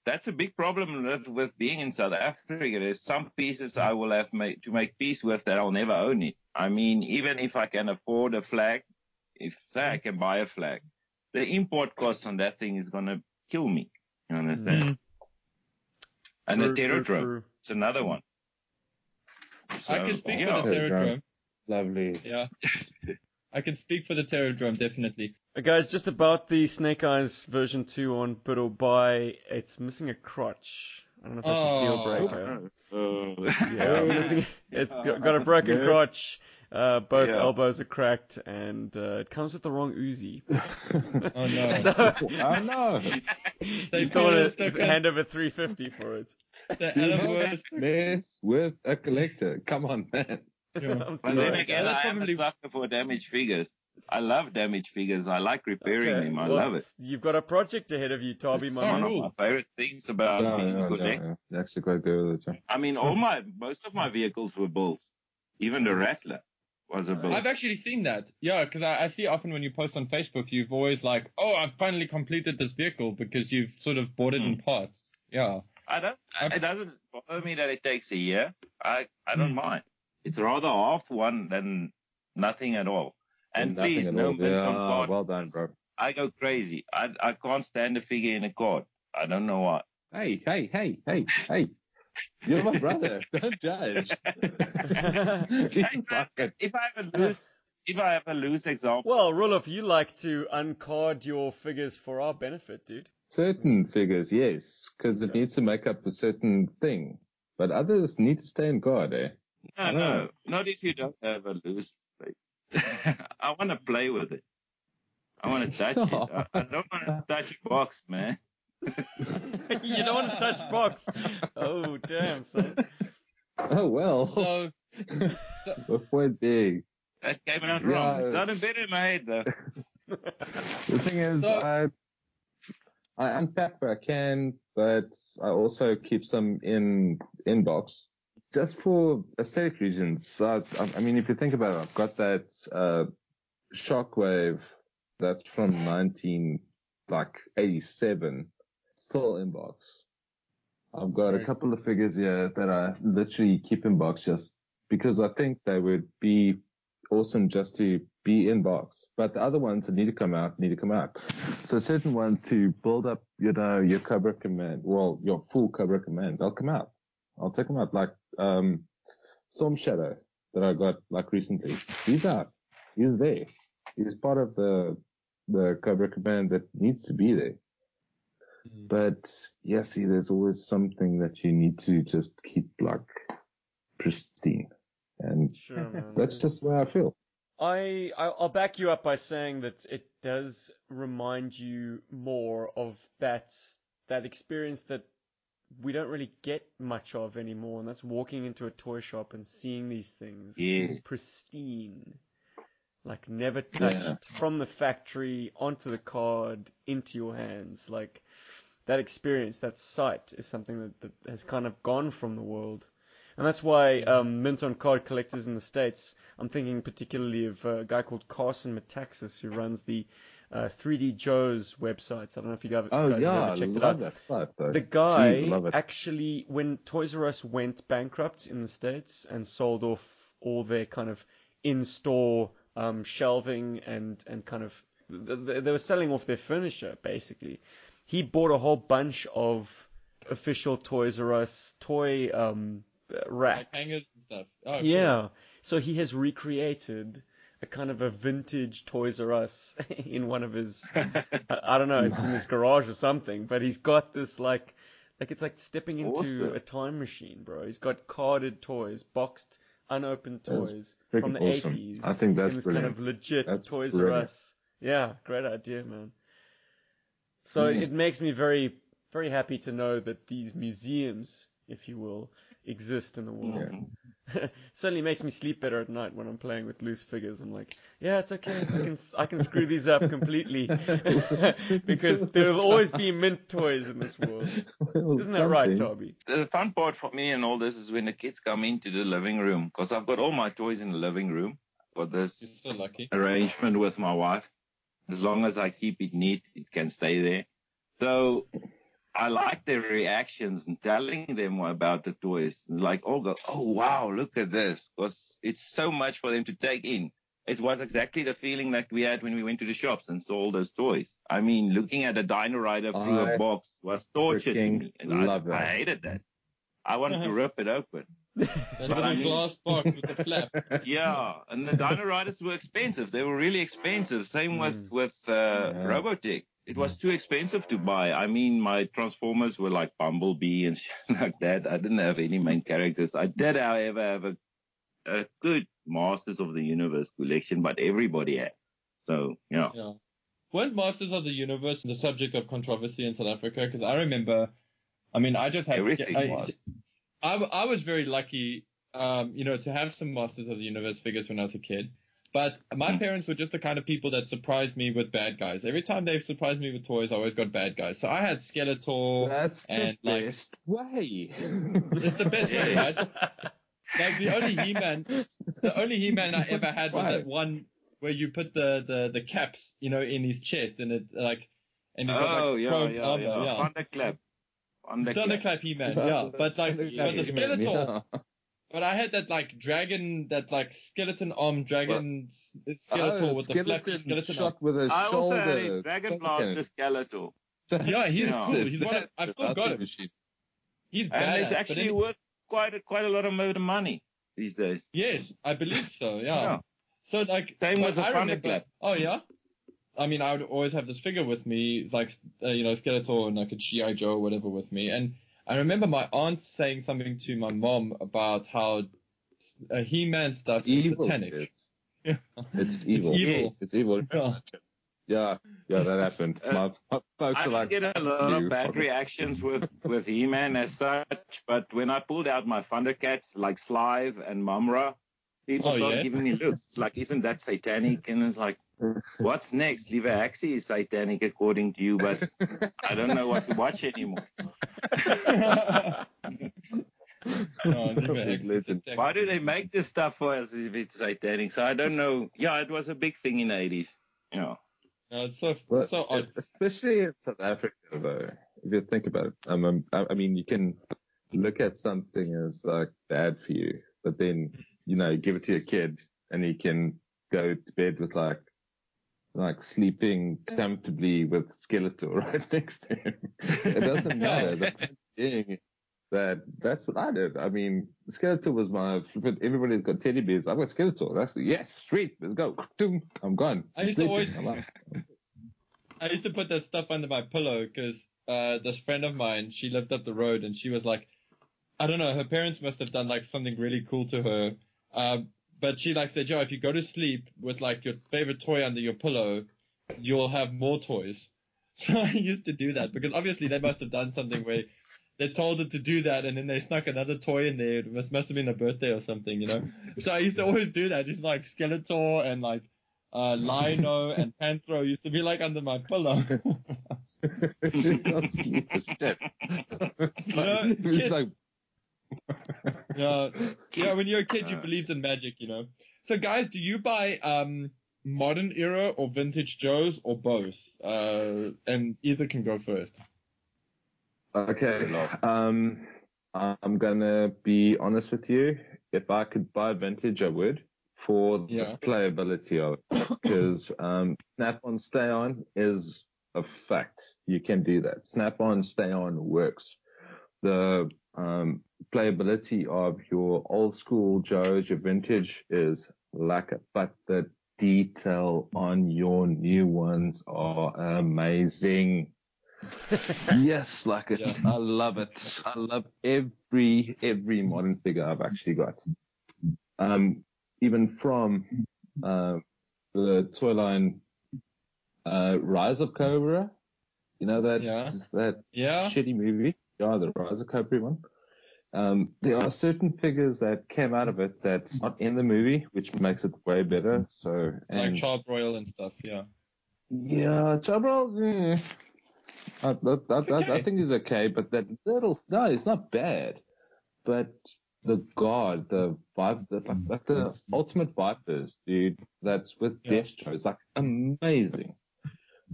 That's a big problem with, with being in South Africa. There's some pieces I will have made, to make peace with that I'll never own it. I mean, even if I can afford a flag, if say I can buy a flag, the import cost on that thing is gonna kill me. You understand? Mhm. And True, the true, Terrordrome, it's another one. I can speak yeah. for the Terrordrome. Terrordrome. lovely Yeah. [laughs] I can speak for the Terrordrome, definitely. Uh, guys, just about the Snake Eyes version 2 on Bid or Buy, it's missing a crotch. I don't know if that's a deal Oh. breaker. Uh, Yeah, missing, it's [laughs] got, got a broken Good. crotch, uh, both Yeah. elbows are cracked, and uh, it comes with the wrong Uzi. [laughs] Oh no. [laughs] so, oh no They you still want to a- hand over 350 for it. The Do not mess with a collector come on man Yeah. I'm [laughs] But then again, that's I am probably- a sucker for damaged figures. I love damaged figures. I like repairing Okay, them. I well, love it. You've got a project ahead of you, Toby, my One man. of my favorite things about yeah, being a yeah, collector. yeah, yeah. actually quite good with it. I mean, all my most of my vehicles were built. Even the Rattler was a build. I've actually seen that. Yeah, because I, I see often when you post on Facebook, you've always like, oh, I've finally completed this vehicle because you've sort of bought it in parts. Yeah. I don't. It doesn't bother me that it takes a year. I I don't Hmm. mind. It's rather half one than nothing at all. And Nothing please, no all. mint on yeah, card. well done bro I go crazy. I I can't stand a figure in a card. I don't know why. hey hey hey hey hey You're my brother. [laughs] Don't judge. if, I, [laughs] if I have a loose, if I have a loose example, well, Roloff, you like to uncard your figures for our benefit, dude. Certain figures, yes, because it needs to make up a certain thing. But others need to stay in guard, eh? No, no, not if you don't have a loose. plate. [laughs] I want to play with it. I want to touch it. [laughs] I, I don't want to touch a box, man. [laughs] you don't want to touch box. Oh, damn, son. Oh well. So, the point being, That came out wrong. Yeah. It sounded better in my head, though. the thing is, So- I I unpack where I can, but I also keep some in inbox just for aesthetic reasons. So I, I mean, if you think about it, I've got that uh, Shockwave that's from 19 like 87 still inbox. I've got a couple of figures here that I literally keep in box just because I think they would be awesome just to be in box. But the other ones that need to come out need to come out. So certain ones to build up, you know, your Cobra command, well, your full Cobra command, they'll come out. I'll take them out. Like, um, Storm Shadow that I got like recently. He's out. He's there. He's part of the, the Cobra command that needs to be there. Mm. But yeah, see, there's always something that you need to just keep like pristine. And Sure, that's just the way I feel. I- I'll back you up by saying that it does remind you more of that that experience that we don't really get much of anymore, and that's walking into a toy shop and seeing these things Yeah. pristine, like never touched Yeah. from the factory onto the card into your hands. Like that experience, that sight, is something that, that has kind of gone from the world. And that's why um, mint on card collectors in the States, I'm thinking particularly of a guy called Carson Metaxas who runs the uh, 3D Joe's websites. I don't know if you guys, Oh guys yeah, have I ever checked it love out. that site though. The guy Jeez, love it. actually, when Toys R Us went bankrupt in the States and sold off all their kind of in-store um, shelving and, and kind of, they, they were selling off their furniture basically. He bought a whole bunch of official Toys R Us toy um, racks. like hangers and stuff. Oh, cool. Yeah. So he has recreated a kind of a vintage Toys R Us [laughs] in one of his [laughs] I, don't know, it's in his garage or something, but he's got this like like it's like stepping into Awesome. a time machine, bro. He's got carded toys, boxed unopened toys from the awesome. 80s. I think that's in this brilliant. kind of legit That's Toys R. Us. Yeah, great idea, man. So Mm. it makes me very very happy to know that these museums, if you will, exist in the world. Mhm. [laughs] certainly makes me sleep better at night when I'm playing with loose figures. I'm like, yeah, it's okay. I can I can screw these up completely [laughs] [laughs] because there will always be mint toys in this world. Well, Isn't that right. Toby? The fun part for me and all this is when the kids come into the living room because I've got all my toys in the living room. Got this You're so lucky. arrangement with my wife. As long as I keep it neat, it can stay there. So I like their reactions and telling them about the toys. Like, all go, oh wow, look at this, because it's so much for them to take in. It was exactly the feeling that we had when we went to the shops and saw all those toys. I mean, looking at a Dino Rider through I a box was torture to me, and I, love that. I hated that. I wanted to rip it open. [laughs] That But little I mean- glass box with the flap. [laughs] Yeah, and the Dino Riders were expensive. They were really expensive. Same with Mm. with uh, Yeah. Robotech. It was too expensive to buy. I mean, my Transformers were like Bumblebee and [laughs] shit like that. I didn't have any main characters. I did, however, have a, a good Masters of the Universe collection, but everybody had. So yeah, Yeah. Weren't Masters of the Universe the subject of controversy in South Africa? Because I remember, I mean, I just had. Everything I, was. I, I was very lucky, um, you know, to have some Masters of the Universe figures when I was a kid. But my Mm. parents were just the kind of people that surprised me with bad guys. Every time they've surprised me with toys, I always got bad guys. So I had Skeletor. That's the like- best way. It's the best way, Yes. right? [laughs] Like the only He-Man, the only He-Man I ever had was that one where you put the, the, the caps, you know, in his chest and it like, and he's got Oh like yeah, chrome yeah, armor, yeah. yeah. Thunderclap. Thunderclap. Thunderclap He-Man, [laughs] yeah. But like, but the Skeletor, yeah. But I had that like dragon, that like skeleton arm dragon s- Skeletor Oh, with the flappy skeleton skeleton shot arm. with a I shoulder. also had a Dragon shotgun. Blaster Skeletor. [laughs] Yeah, he's Yeah. cool. He's one of, I've still a got him. machine. He's and badass. it's actually then- worth quite a, quite a lot of money these days. yes, I believe so. Yeah. Yeah. So like, Same but with the I remember- Thunderclap. Oh yeah. I mean, I would always have this figure with me, like uh, you know, Skeletor and like a GI Joe or whatever with me, and I remember my aunt saying something to my mom about how uh, He-Man stuff is Evil. satanic. [laughs] It's, Yeah. it's evil. evil. It's evil. Yeah. Yeah, yeah, that happened. Uh, My, my folks I are didn't like, get a lot of bad fucking- [laughs] reactions with with He-Man as such, but when I pulled out my Thundercats like Slithe and Mumm-Ra, people Oh, started yes? giving me looks like, "Isn't that satanic?" And it's like, [laughs] "What's next? Liva Axie is satanic according to you, but I don't know what to watch anymore." [laughs] No, leave it Big X is legend. satanic. Why do they make this stuff for us if it's satanic? So I don't know. Yeah, it was a big thing in the 80s. You know. No, it's so Well, so odd. especially in South Africa, though, if you think about it. Um, um, I, I mean, you can look at something as like bad for you, but then you know, give it to your kid, and he can go to bed with like, like sleeping comfortably with Skeletor [laughs] right next to him. It doesn't matter. The point being that that's what I did. I mean, Skeletor was my. But everybody's got teddy bears. I've got Skeletor. That's yes, sweet. Let's go. I'm gone. I used to always-. [laughs] I used to put that stuff under my pillow because uh, this friend of mine, she lived up the road and she was like, I don't know, her parents must have done like something really cool to her. Um, but she like said, Joe, if you go to sleep with like your favorite toy under your pillow, you'll have more toys. [laughs] So I used to do that because obviously they must have done something where they told her to do that and then they snuck another toy in there. It must, must have been a birthday or something, you know? [laughs] So I used to always do that. Just like Skeletor and like uh, Lion-O [laughs] and Panthro used to be like under my pillow. not sleep for shit. It's You know, it's like yeah, [laughs] yeah. When you're a kid, you Uh. believed in magic, you know. So, guys, do you buy um modern era or vintage Joes or both? Uh, and either can go first. okay. Um, I'm gonna be honest with you. If I could buy vintage, I would for Yeah. the playability of it, [coughs] because um, snap-on, stay-on is a fact. You can do that. Snap-on, stay-on works. The um, playability of your old school Joes, your vintage is lacquer, but the detail on your new ones are amazing. [laughs] yes, like it. Yeah. I love it. I love every every modern figure I've actually got. Um, even from uh, the toy line uh, Rise of Cobra. You know that Yeah. that Yeah. shitty movie. Yeah, the Rise of Cobra one. Um, there are certain figures that came out of it that's not in the movie, which makes it way better. So, Like and Charles Royal and stuff. Yeah. yeah, Chabral, mm, I, I, I, It's I, okay. think he's okay, but that little, no, it's not bad. But the god, the vibe, the, like, like the ultimate vipers, dude, that's with Yeah. Destro, It's like amazing.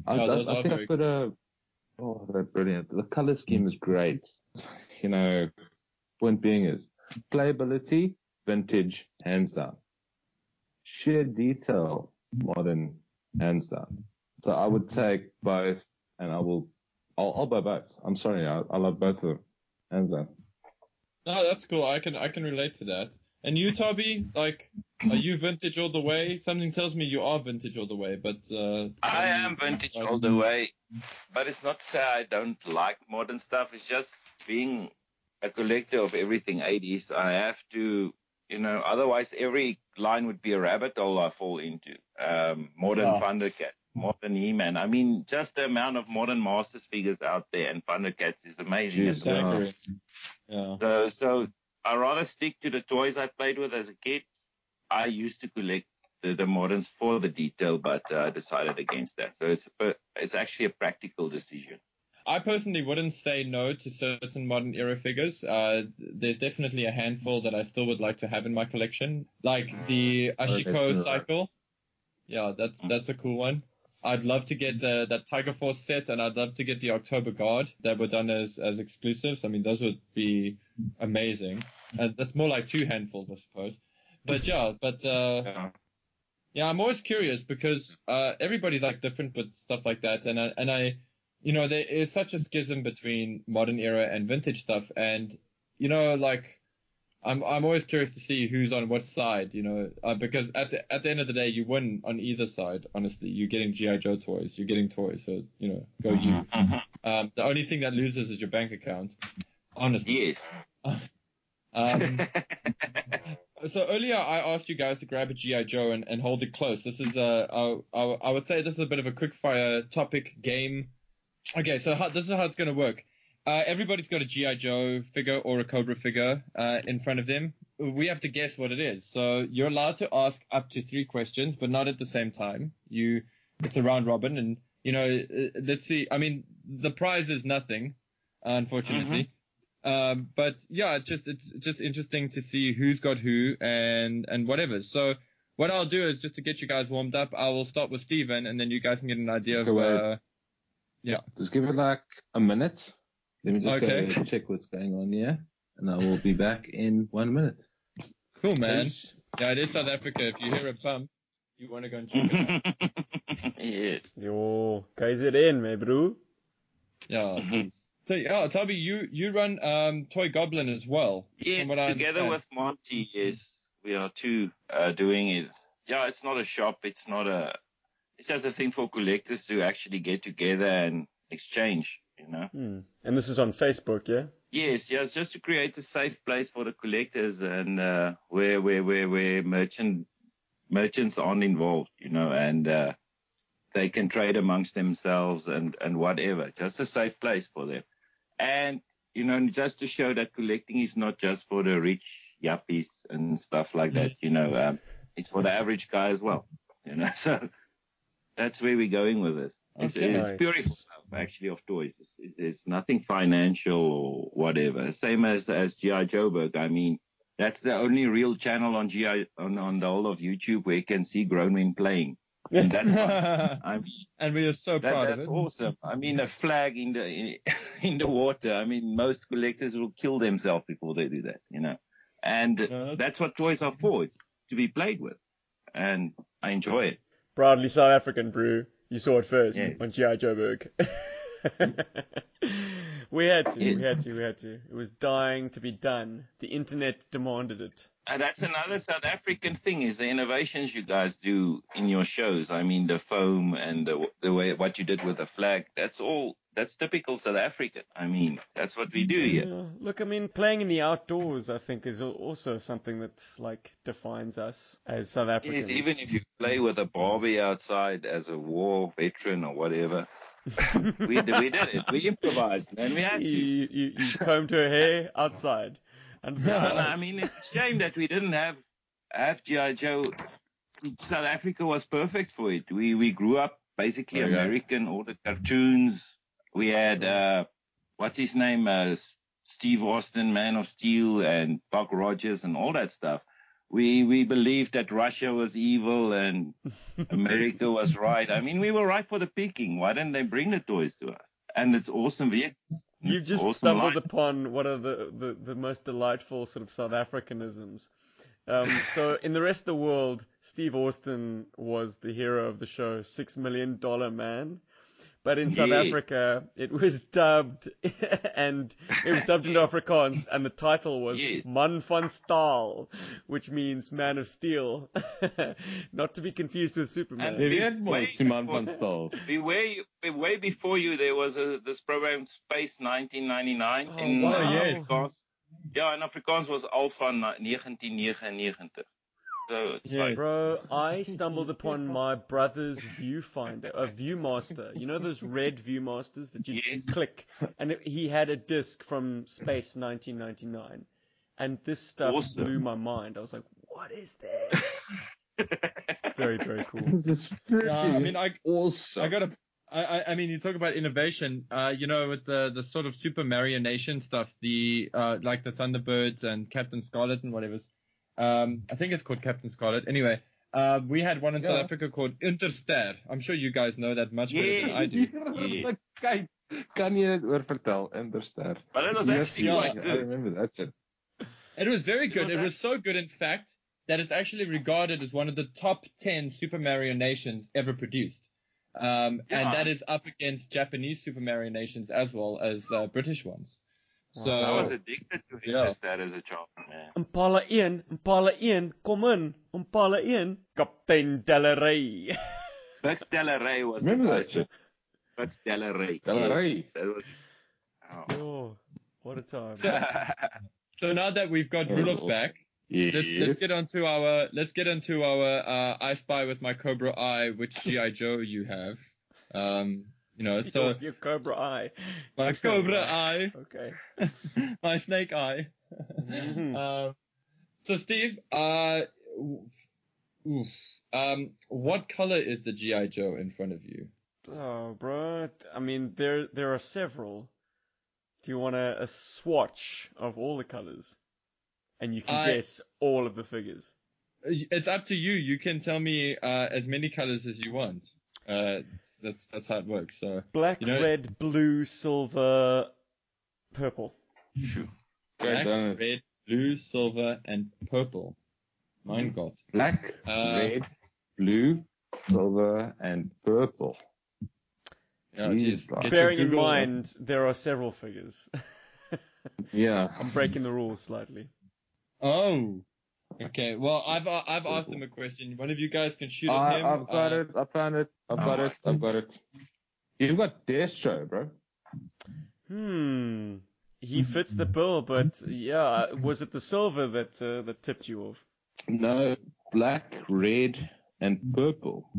I, Yeah, I, I think I put a, oh, they're brilliant. The color mm. scheme is great. You know, point being is playability, vintage, hands down. Sheer detail, modern, hands down. So I would take both, and I will. I'll, I'll buy both. I'm sorry, I, I love both of them, hands down. No, that's cool. I can I can relate to that. And you, Toby, like, are you vintage all the way? Something tells me you are vintage all the way, but uh, I am vintage all the way, but it's not to say I don't like modern stuff. It's just being a collector of everything 80s. I have to, you know, otherwise every line would be a rabbit hole I fall into. Um, modern Yeah. Thundercat, modern He-Man. I mean, just the amount of modern Masters figures out there and Thundercats is amazing. Jeez, as well. Yeah. So, so I rather stick to the toys I played with as a kid. I used to collect the, the moderns for the detail, but uh, decided against that. So it's a, it's actually a practical decision. I personally wouldn't say no to certain modern era figures. Uh, there's definitely a handful that I still would like to have in my collection, like the definitely. Ashiko cycle. Yeah, that's that's a cool one. I'd love to get the that Tiger Force set, and I'd love to get the October Guard that were done as as exclusives. I mean, those would be amazing. And that's more like two handfuls, I suppose. But yeah, but uh, Yeah. yeah, I'm always curious because uh, everybody's like different with stuff like that, and I, and I you know, there is such a schism between modern era and vintage stuff, and you know, like I'm I'm always curious to see who's on what side, you know, uh, because at the at the end of the day, you win on either side. Honestly, you're getting GI Joe toys, you're getting toys, so you know, go you. Um, the only thing that loses is your bank account. Honestly. Yes. [laughs] Um, [laughs] so earlier I asked you guys to grab a GI Joe and, and hold it close. This is a, I would say this is a bit of a quick fire topic game. Okay, so how, this is how it's going to work. Uh, everybody's got a GI Joe figure or a Cobra figure uh, in front of them. We have to guess what it is. So you're allowed to ask up to three questions, but not at the same time. You, it's a round robin, and you know, uh, let's see. I mean, the prize is nothing, unfortunately. Um, but yeah, it's just it's just interesting to see who's got who and and whatever. So what I'll do is just to get you guys warmed up, I will start with Steven, and then you guys can get an idea of. Okay, wait. Uh, yeah. Just give it like a minute. Let me just Okay. go [laughs] check what's going on here, and I will be back in one minute. Cool, man. Yeah, it is South Africa. If you hear a bump, you want to go and check it out. yes. [laughs] Yo, KZN, my bro. Yeah. So yeah, Toby, you you run um Toy Goblin as well. Yes, from what I together with Monty, yes, we are two uh, doing it. Yeah, it's not a shop. It's not a. It's just a thing for collectors to actually get together and exchange. You know. Hmm. And this is on Facebook, yeah? Yes, yeah, it's just to create a safe place for the collectors and uh, where where where where merchant merchants aren't involved, you know, and uh, they can trade amongst themselves and and whatever. Just a safe place for them, and you know, just to show that collecting is not just for the rich yuppies and stuff like that. You know, um, it's for the average guy as well. You know, [laughs] so that's where we're going with this. It's, Okay. it's Nice. for love, actually, of toys. It's, it's, it's nothing financial or whatever. Same as as GI Joburg. I mean, that's the only real channel on GI on, on the whole of YouTube where you can see grown men playing. And that's fun. I mean, and we are so that, proud that's of it. awesome. I mean, a flag in the in, [laughs] in the water. I mean, most collectors will kill themselves before they do that, you know. And No, that's- that's what toys are for. It's to be played with, and I enjoy it. Proudly South African, brew. You saw it first Yes. on GI Joburg. [laughs] we had to, we had to, we had to. It was dying to be done. The internet demanded it. And that's another South African thing is the innovations you guys do in your shows. I mean, the foam and the, the way what you did with the flag. That's all. That's typical South African. I mean, that's what we do here. Yeah, look, I mean, playing in the outdoors, I think, is also something that like defines us as South Africans. Yes, even if you play with a Barbie outside as a war veteran or whatever, [laughs] we did, we did it. We improvised, man. We had to. [laughs] you, you, you combed her hair outside. And [laughs] No, no, I mean, it's a shame that we didn't have have GI Joe. South Africa was perfect for it. We we grew up basically There go. American, all the cartoons. We had uh, what's his name, uh, Steve Austin, Man of Steel, and Buck Rogers, and all that stuff. We we believed that Russia was evil and [laughs] America was right. I mean, we were right for the picking. Why didn't they bring the toys to us? And it's awesome vehicles. You've just Awesome stumbled line. upon one of the, the, the most delightful sort of South Africanisms. Um, so [laughs] in the rest of the world, Steve Austin was the hero of the show, Six Million Dollar Man. But in South Yes. Africa, it was dubbed, [laughs] and it was dubbed into [laughs] Afrikaans, and the title was Yes. Man van Staal, which means Man of Steel. [laughs] Not to be confused with Superman. And Jy Wie- weet mos, wait, Simon before- van Staal. Be way, be way before you, there was a this program Space 1999 Oh, in wow. uh, yes. Afrikaans. Yeah, in Afrikaans was Alpha 1999. So it's Yeah. like, Bro, I [laughs] stumbled upon my brother's viewfinder, a Viewmaster. You know those red Viewmasters that you Yes. click, and it, he had a disc from Space 1999, and this stuff Awesome. blew my mind. I was like, "What is this?" [laughs] very, very cool. This is pretty Yeah, I mean, I awesome. I gotta. I, I- I mean, you talk about innovation. Uh, you know, with the the sort of Supermarionation stuff, the uh, like the Thunderbirds and Captain Scarlet and whatever. Um, I think it's called Captain Scarlet. Anyway, uh, we had one in South Africa called Interster. I'm sure you guys know that much better than I do. Yeah. [laughs] Kyk, kan jy dit oor vertel? Interster. but it was Yes, actually yeah. quite I remember that shit. It was very It good. was It was so good, in fact, that it's actually regarded as one of the top 10 Supermarionations ever produced. Um, Yeah. and that is up against Japanese Supermarionations as well as uh, British ones. So I was addicted to Yeah. Interster as a child, man. Impala 1, Impala 1, kom in. Impala 1, Kaptein Delaray. Bix Delaray was Remember the that best. shit? Bix Delaray. Delaray. Yes, that was. Oh. Oh, what a time. [laughs] so now that we've got Oh. Rudolph back, Yes. let's let's get onto our let's get onto our uh, I Spy with my Cobra Eye, which GI Joe you have. Um, you know, so your, your Cobra Eye. [laughs] my Cobra Eye, [laughs] Okay. [laughs] my Snake Eye. Mhm. Um, so Steve, uh, oof, um, what color is the GI Joe in front of you? Oh, bro. I mean, there there are several. Do you want a, a swatch of all the colors? And you can I- guess all of the figures. It's up to you. You can tell me uh, as many colors as you want. Uh, that's that's how it works. So Black, You know- red, blue, silver, purple. Shoot. black, done red, blue, silver, and purple. Mein Gott. Black, Uh, red, blue, silver, and purple. Yeah, Jeez, geez, bro. get your Bearing in Google- mind, there are several figures. [laughs] Yeah. I'm breaking the rules slightly. Oh. Okay. Well, I've uh, I've asked him a question. One of you guys can shoot at I, him. I've got Uh, it. I found it. I've got it. I've got it. You've got Destro, bro. Hmm. He fits the bill, but yeah, was it the silver that uh, that tipped you off? No, black, red, and purple.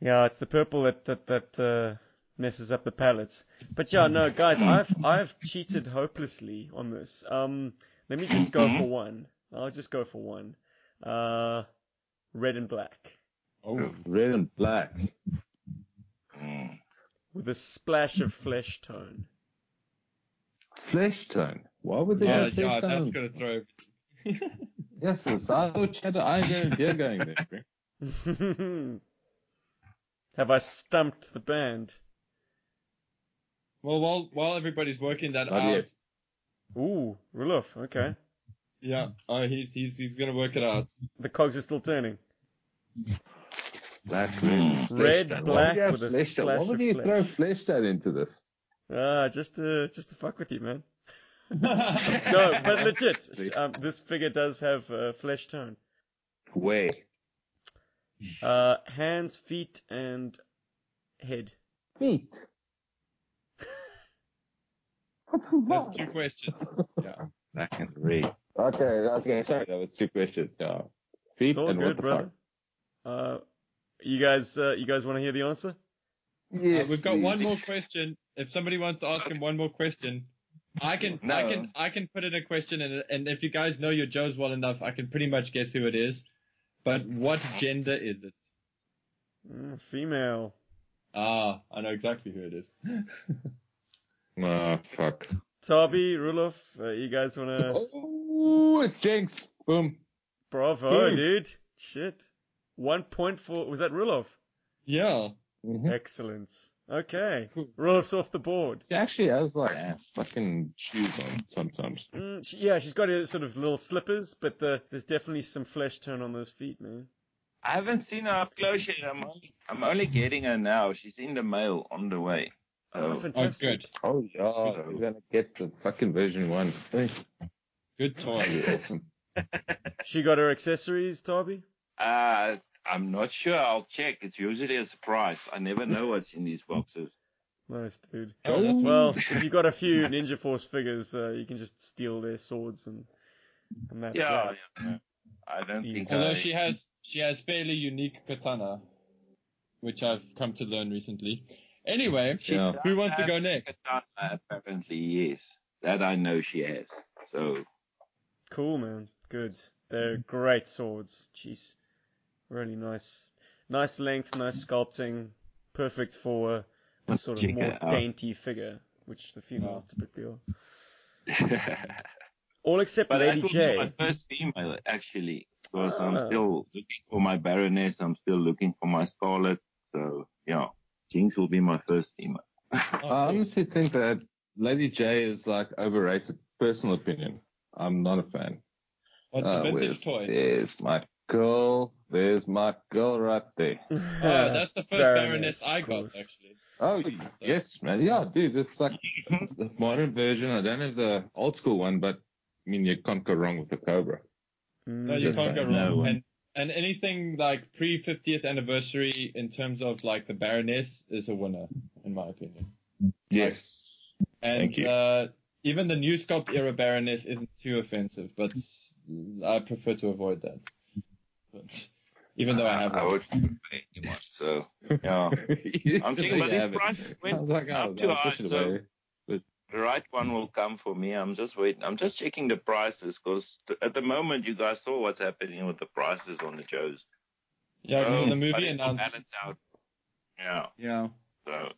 Yeah, it's the purple that that that uh, messes up the palettes. But yeah, no, guys, I've I've cheated hopelessly on this. Um, let me just go for one. I'll just go for one. Uh, red and black oh. Red and black. Mm. with a splash of flesh tone. Flesh tone. Why would they Yeah, have flesh yeah, tone? that's gonna throw. [laughs] Yes, it's I thought Cheddar Iron Deer going there. [laughs] Have I stumped the band? Well, while while everybody's working that Not out, yet. Ooh, Rulov, okay. yeah, uh, he's he's he's gonna work it out. The cogs are still turning. Black, red, flesh Red, black Why would you with a flesh tone? splash Why would you flesh. throw flesh tone into this? Ah, just to just to fuck with you, man. [laughs] No, but legit, um, this figure does have uh, flesh tone. Way. Uh, hands, feet, and head. Feet. [laughs] That's two questions. Yeah. Black can red. Okay, okay, sorry, that was two questions. Yeah. Feet It's all and what good, the brother. Uh, you guys, uh, you guys want to hear the answer? fuck? Uh, we've got one more question. If somebody wants to ask him one more question, I can I can I can put in a question and and if you guys know your Joes well enough, I can pretty much guess who it is. But what gender is it? Mm, female. Ah, I know exactly who it is. [laughs] Oh, fuck. Toby, Rulov, uh, you guys want to? Oh, it's Jinx. Boom. Bravo, Boom. dude. Shit. One point for was that Rulov? yeah. Mm-hmm. Excellent. Okay, Cool. Rulov's off the board. She actually was like Yeah. fucking shoes on sometimes. Mm, she, yeah, she's got her sort of little slippers, but the, there's definitely some flesh tone on those feet, man. I haven't seen her up close yet. I'm only, I'm only getting her now. She's in the mail on the way. Oh, Oh, Oh, fantastic. good. Oh yeah, you're gonna get the fucking version one. Good toy. that'd be awesome. [laughs] She got her accessories, Toby. uh, I'm not sure. I'll check. It's usually a surprise. I never know what's in these boxes. Nice, dude. Oh, Well, if you got a few [laughs] Ninja Force figures, uh, you can just steal their swords and and that's Yeah, that. yeah. I don't Easy. think Although I, she has she has fairly unique katana, which I've come to learn recently. Anyway, She Yeah. does who wants to go next? katana, apparently, yes. That I know she has. So, Cool, man. Good. They're great swords. Jeez, really nice, nice length, nice sculpting, perfect for a sort of check more dainty figure, which the females typically are. [laughs] All except that Lady will be J. my first female, actually. Because I'm Ah. still looking for my Baroness. I'm still looking for my Scarlett. So, yeah. Jinx will be my first female. Oh, I honestly think that Lady Jaye is like overrated. Personal opinion. I'm not a fan. What's Uh, the vintage where's- toy? There's my girl. There's my girl right there. [laughs] Oh, that's the first Baroness, I of got, course. actually. Oh, yes, man. Yeah, dude, it's like the modern version. I don't have the old school one, but I mean, you can't go wrong with the Cobra. No, you Just can't go saying, wrong. no. And, and anything like pre 50th anniversary in terms of like the Baroness is a winner, in my opinion. Yes. And Thank you. Uh, even the new sculpt era Baroness isn't too offensive, but I prefer to avoid that. But even though I have I one. would pay anyone. So yeah, [laughs] I'm thinking, but Yeah, these prices went was like, up oh, too I'll high. So away. The right one will come for me. I'm just waiting. I'm just checking the prices because at the moment you guys saw what's happening with the prices on the Joes. Yeah, Oh, the movie it will announced. balance out. Yeah. Yeah. So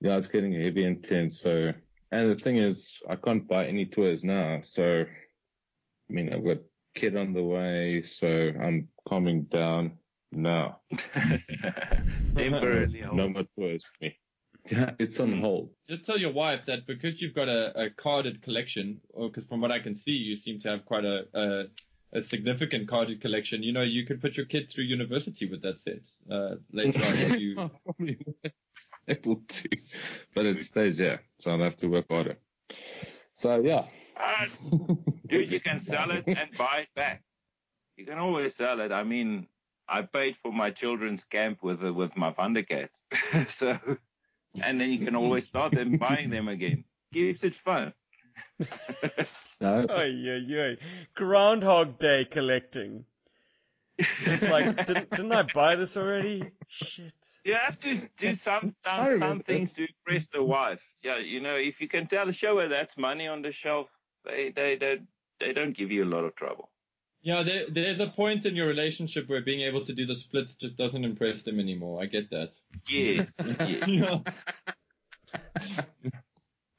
Yeah, it's getting heavy and tense. So, and the thing is, I can't buy any toys now. So, I mean, I've got kid on the way, so I'm calming down now. [laughs] temporarily. No more toys for me. Yeah, it's on Mm. hold. Just tell your wife that because you've got a, a carded collection, or because from what I can see, you seem to have quite a, a a significant carded collection. You know, you could put your kid through university with that set uh, later on. If you, [laughs] Probably not able to, but it stays there, so I'll have to work harder. So yeah, Ah, dude, you can sell it and buy it back. You can always sell it. I mean, I paid for my children's camp with uh, with my Thundercats, [laughs] so and then you can always start them buying them again. Keeps it fun. no, [laughs] Oy, oy, oy. Groundhog Day collecting. It's like, [laughs] didn't, didn't I buy this already? Shit. You have to do some some, some things to impress the wife. Yeah, you know, if you can tell the show her that's money on the shelf, they they they they don't give you a lot of trouble. Yeah, there, there's a point in your relationship where being able to do the splits just doesn't impress them anymore. I get that. Yes, [laughs] yes. Yeah.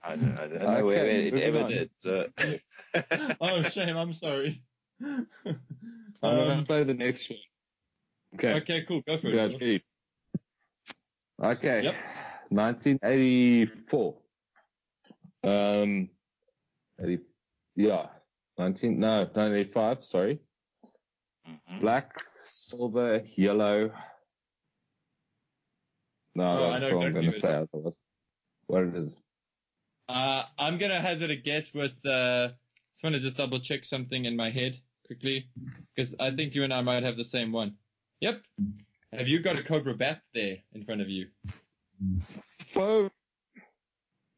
I don't, I don't know where it ever on. did. So. [laughs] oh, shame. I'm sorry. I'm gonna Um, play the next one. Okay. okay, cool. Go for Yeah, it. ready. Okay. Yep. 1984. Um, 80, yeah, 19, no, 1985, sorry. Mhm. Black, silver, yellow. No, Oh, I that's know what I'm going to it say. is. That's what it is. Uh, I'm gonna hazard a guess with. Uh, just want to just double check something in my head quickly, because I think you and I might have the same one. Yep. Have you got a Cobra Bat there in front of you? Foe,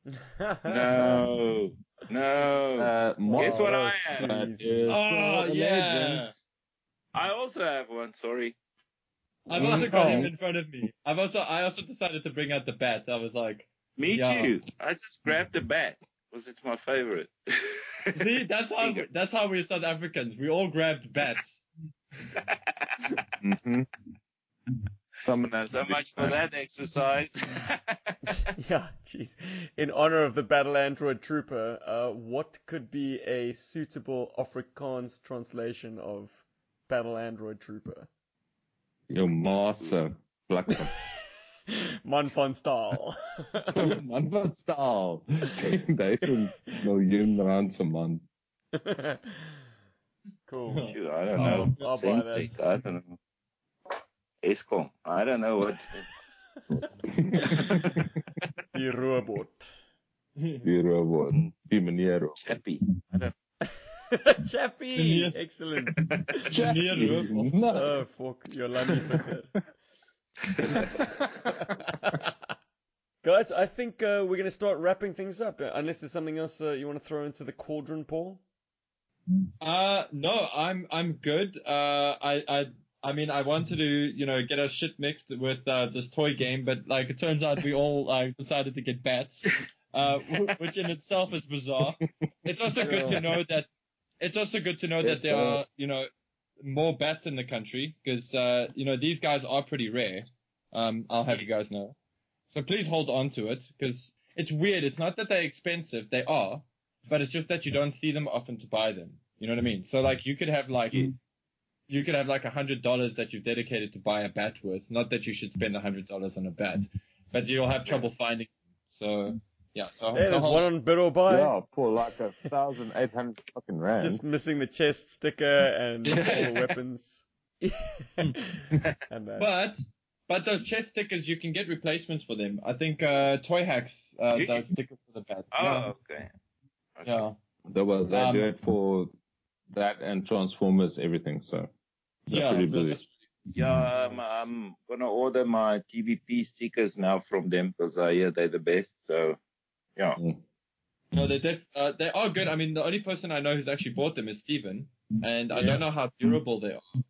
[laughs] No, no. uh, Guess what I have? That Jesus. is Oh, yeah. I also have one. Sorry. I've also got him Oh. in front of me. I've also I also decided to bring out the bats. I was like, Me Yeah. too. I just grabbed the bat because it's my favorite. [laughs] see, that's how [laughs] that's how we're South Africans. We all grabbed bats. hmm Someone has so much for that exercise. [laughs] [laughs] yeah, jeez. In honor of the Battle Android Trooper, uh, what could be a suitable Afrikaans translation of Battle Android Trooper? Your massa. Bliksem. [laughs] Man van Staal. Man wat staal. 10.000 miljoen rand se man. cool. Shoot, I don't know. I'll buy that. I don't know. Eskom. I don't know what. [laughs] Die robot. Die robot. Die meneer. Chappy. I don't [laughs] Chappie! Yes. Excellent. [laughs] Meneer robot. No. Oh, fuck. Yolandi Visser. Guys, I think uh, we're going to start wrapping things up. uh, Unless there's something else uh, you want to throw into the cauldron, Paul? Uh, no, I'm I'm good. Uh, I I I mean I wanted to you know get our shit mixed with uh, this toy game, but like it turns out we all uh, decided to get bats, uh, which in itself is bizarre. It's also good to know that it's also good to know that there are you know more bats in the country because uh, you know these guys are pretty rare. Um, I'll have you guys know. So please hold on to it because it's weird. It's not that they're expensive; they are, but it's just that you don't see them often to buy them. You know what I mean? So like you could have like Yes. You could have like a hundred dollars that you've dedicated to buy a bat with. Not that you should spend a hundred dollars on a bat, but you'll have trouble finding. So yeah. So, Hey, there's hold- one on bid or buy. Yeah, for like a thousand eight hundred fucking It's rand. just missing the chest sticker and [laughs] all the weapons. [laughs] and that. But but those chest stickers, you can get replacements for them. I think uh, Toyhax uh, You does stickers for the bat. Oh, okay. yeah. yeah. They, well, they Um, do it for that and Transformers, everything. So they're Yeah, pretty so busy. that's- Yeah, um, I'm gonna order my TVP stickers now from them because I hear they're the best. So, yeah. No, they def- uh, they are good. I mean, the only person I know who's actually bought them is Steven, and I Yeah. don't know how durable they are.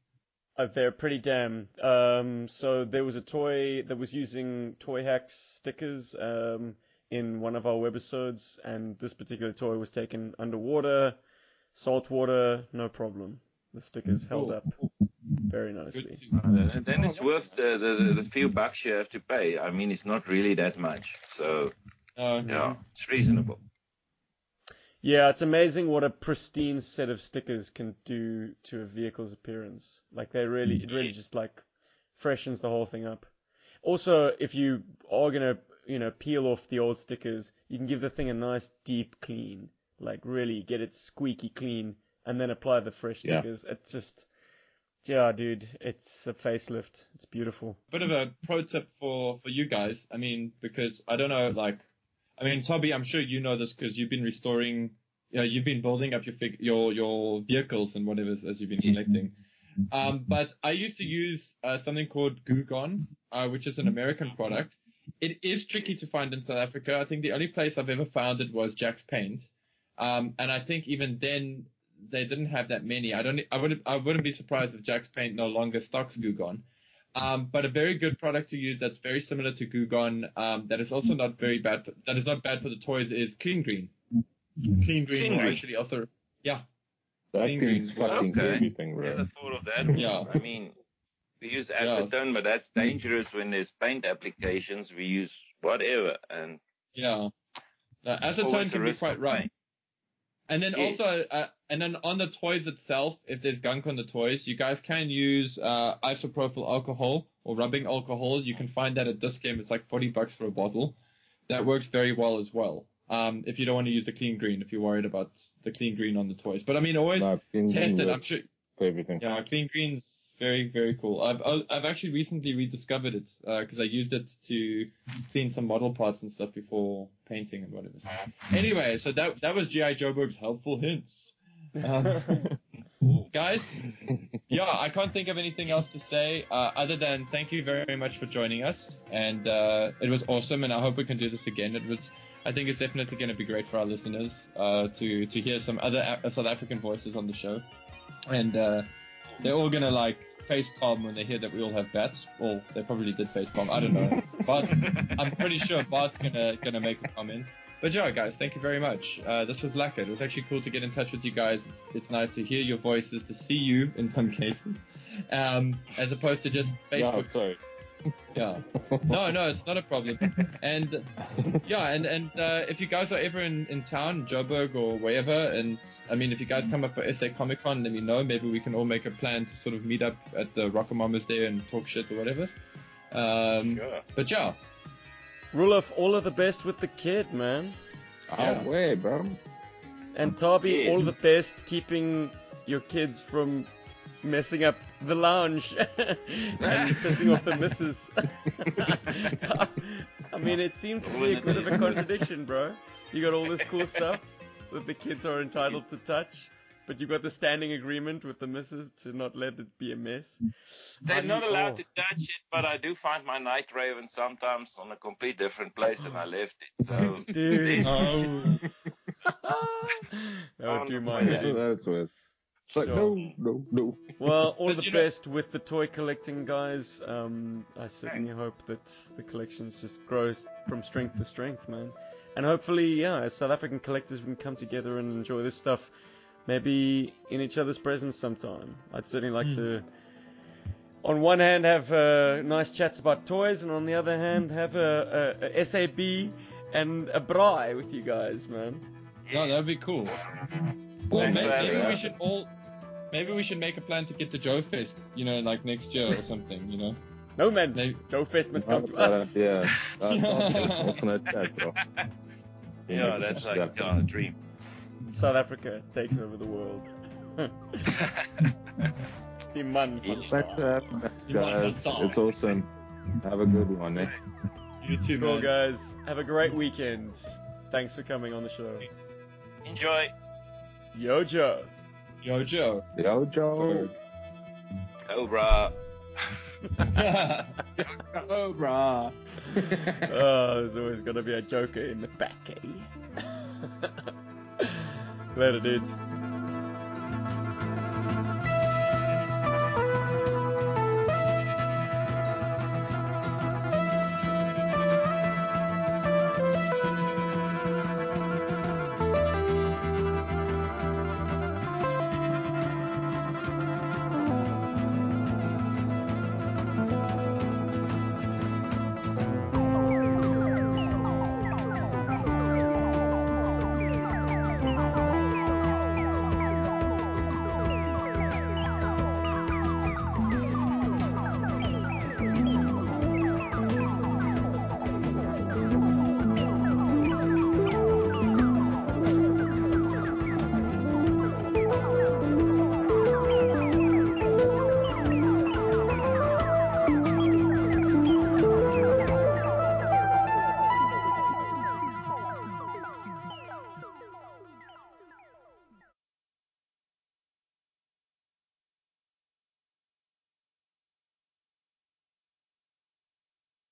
Uh, they're pretty damn. Um, so there was a toy that was using Toyhax stickers um, in one of our webisodes, and this particular toy was taken underwater, salt water, no problem. The stickers held up very nicely. And then it's worth the, the, the few bucks you have to pay. I mean, it's not really that much. So, Uh, yeah, it's reasonable. Yeah, it's amazing what a pristine set of stickers can do to a vehicle's appearance. Like they really, it really just like freshens the whole thing up. Also, if you are gonna, you know, peel off the old stickers, you can give the thing a nice deep clean. Like really get it squeaky clean, and then apply the fresh Yeah. stickers. It's just, yeah, dude, it's a facelift. It's beautiful. bit of a pro tip for for you guys. I mean, because I don't know, like, I mean, Toby, I'm sure you know this because you've been restoring, you know, you've been building up your fig- your your vehicles and whatever as you've been collecting. Um, but I used to use uh, something called Goo Gone, uh, which is an American product. It is tricky to find in South Africa. I think the only place I've ever found it was Jack's Paint, um, and I think even then they didn't have that many. I don't. I wouldn't. I wouldn't be surprised if Jack's Paint no longer stocks Goo Gone. Um, but a very good product to use that's very similar to Goo Gone, um, that is also not very bad, for, that is not bad for the toys is Clean Green. Clean Green Clean will Green. actually also, yeah, That Green thing's green. fucking Okay. everything, bro. Never thought of that. Yeah. I mean, we use acetone, but that's dangerous when there's paint applications. We use whatever, and yeah. Uh, acetone can be quite of rough. paint. And then also, uh, and then on the toys itself, if there's gunk on the toys, you guys can use uh, isopropyl alcohol or rubbing alcohol. You can find that at this game. It's like 40 bucks for a bottle. That works very well as well. Um, if you don't want to use the clean green, if you're worried about the clean green on the toys. But I mean, always No, test it. I'm sure. everything. Yeah, clean green's very very cool. I've I've actually recently rediscovered it because I used it to clean some model parts and stuff before painting and whatever. Anyway, so that that was GI Joburg's helpful hints. Uh, [laughs] guys, yeah, I can't think of anything else to say uh, other than thank you very much for joining us, and uh, it was awesome, and I hope we can do this again. It was, I think it's definitely going to be great for our listeners uh, to to hear some other A- South African voices on the show, and uh, they're all gonna like face palm when they hear that we all have bats. Well, they probably did face palm. I don't know, [laughs] but I'm pretty sure Bart's gonna gonna make a comment. But yeah, guys, thank you very much. Uh, this was lekker. It was actually cool to get in touch with you guys. It's, it's nice to hear your voices, to see you in some [laughs] cases, um, as opposed to just No, Facebook. sorry. Yeah. No, no, it's not a problem. And yeah, and and uh, if you guys are ever in, in town, Joburg or wherever, and I mean, if you guys come up for SA Comic Con, let me know. Maybe we can all make a plan to sort of meet up at the RocoMamas there and talk shit or whatever. Um, Sure. But yeah, Roelof, all of the best with the kid, man. Yeah. Oh, way, bro. And Toby, Yes. all the best keeping your kids from messing up the lounge and pissing off the missus. I mean, it seems to be a bit of a contradiction, bro. You got all this cool stuff that the kids are entitled to touch, but you got the standing agreement with the missus to not let it be a mess. They're How not allowed oh. to touch it, but I do find my night raven sometimes on a complete different place than I oh. left it. So [laughs] Dude, [laughs] oh, [laughs] that would do Oh, my yeah. head in. That's worse. It's like, Sure. no, no, no. Well, [laughs] all the you know- best with the toy collecting, guys. Um, I certainly hope that the collections just grows from strength to strength, man. And hopefully, yeah, as South African collectors, we can come together and enjoy this stuff, maybe in each other's presence sometime. I'd certainly like Hmm. to, on one hand, have uh, nice chats about toys, and on the other hand, have a, a, a SAB and a braai with you guys, man. yeah, that'd be cool. Well, maybe, maybe we should all. Maybe we should make a plan to get to Joe Fest, you know, like next year or something, you know. [laughs] No man, maybe. Joe Fest must come to us. [laughs] [laughs] Yeah, yeah, that's like yeah, a dream. South Africa takes over the world. Die Mann guys. It's awesome. Have a good one, eh? You too, cool, guys. Have a great weekend. Thanks for coming on the show. Enjoy. Yo Joe. Yojo. Yo Joe. Cobra. [laughs] Cobra. [laughs] oh, there's always going to be a Joker in the back, eh? [laughs] Later, dudes.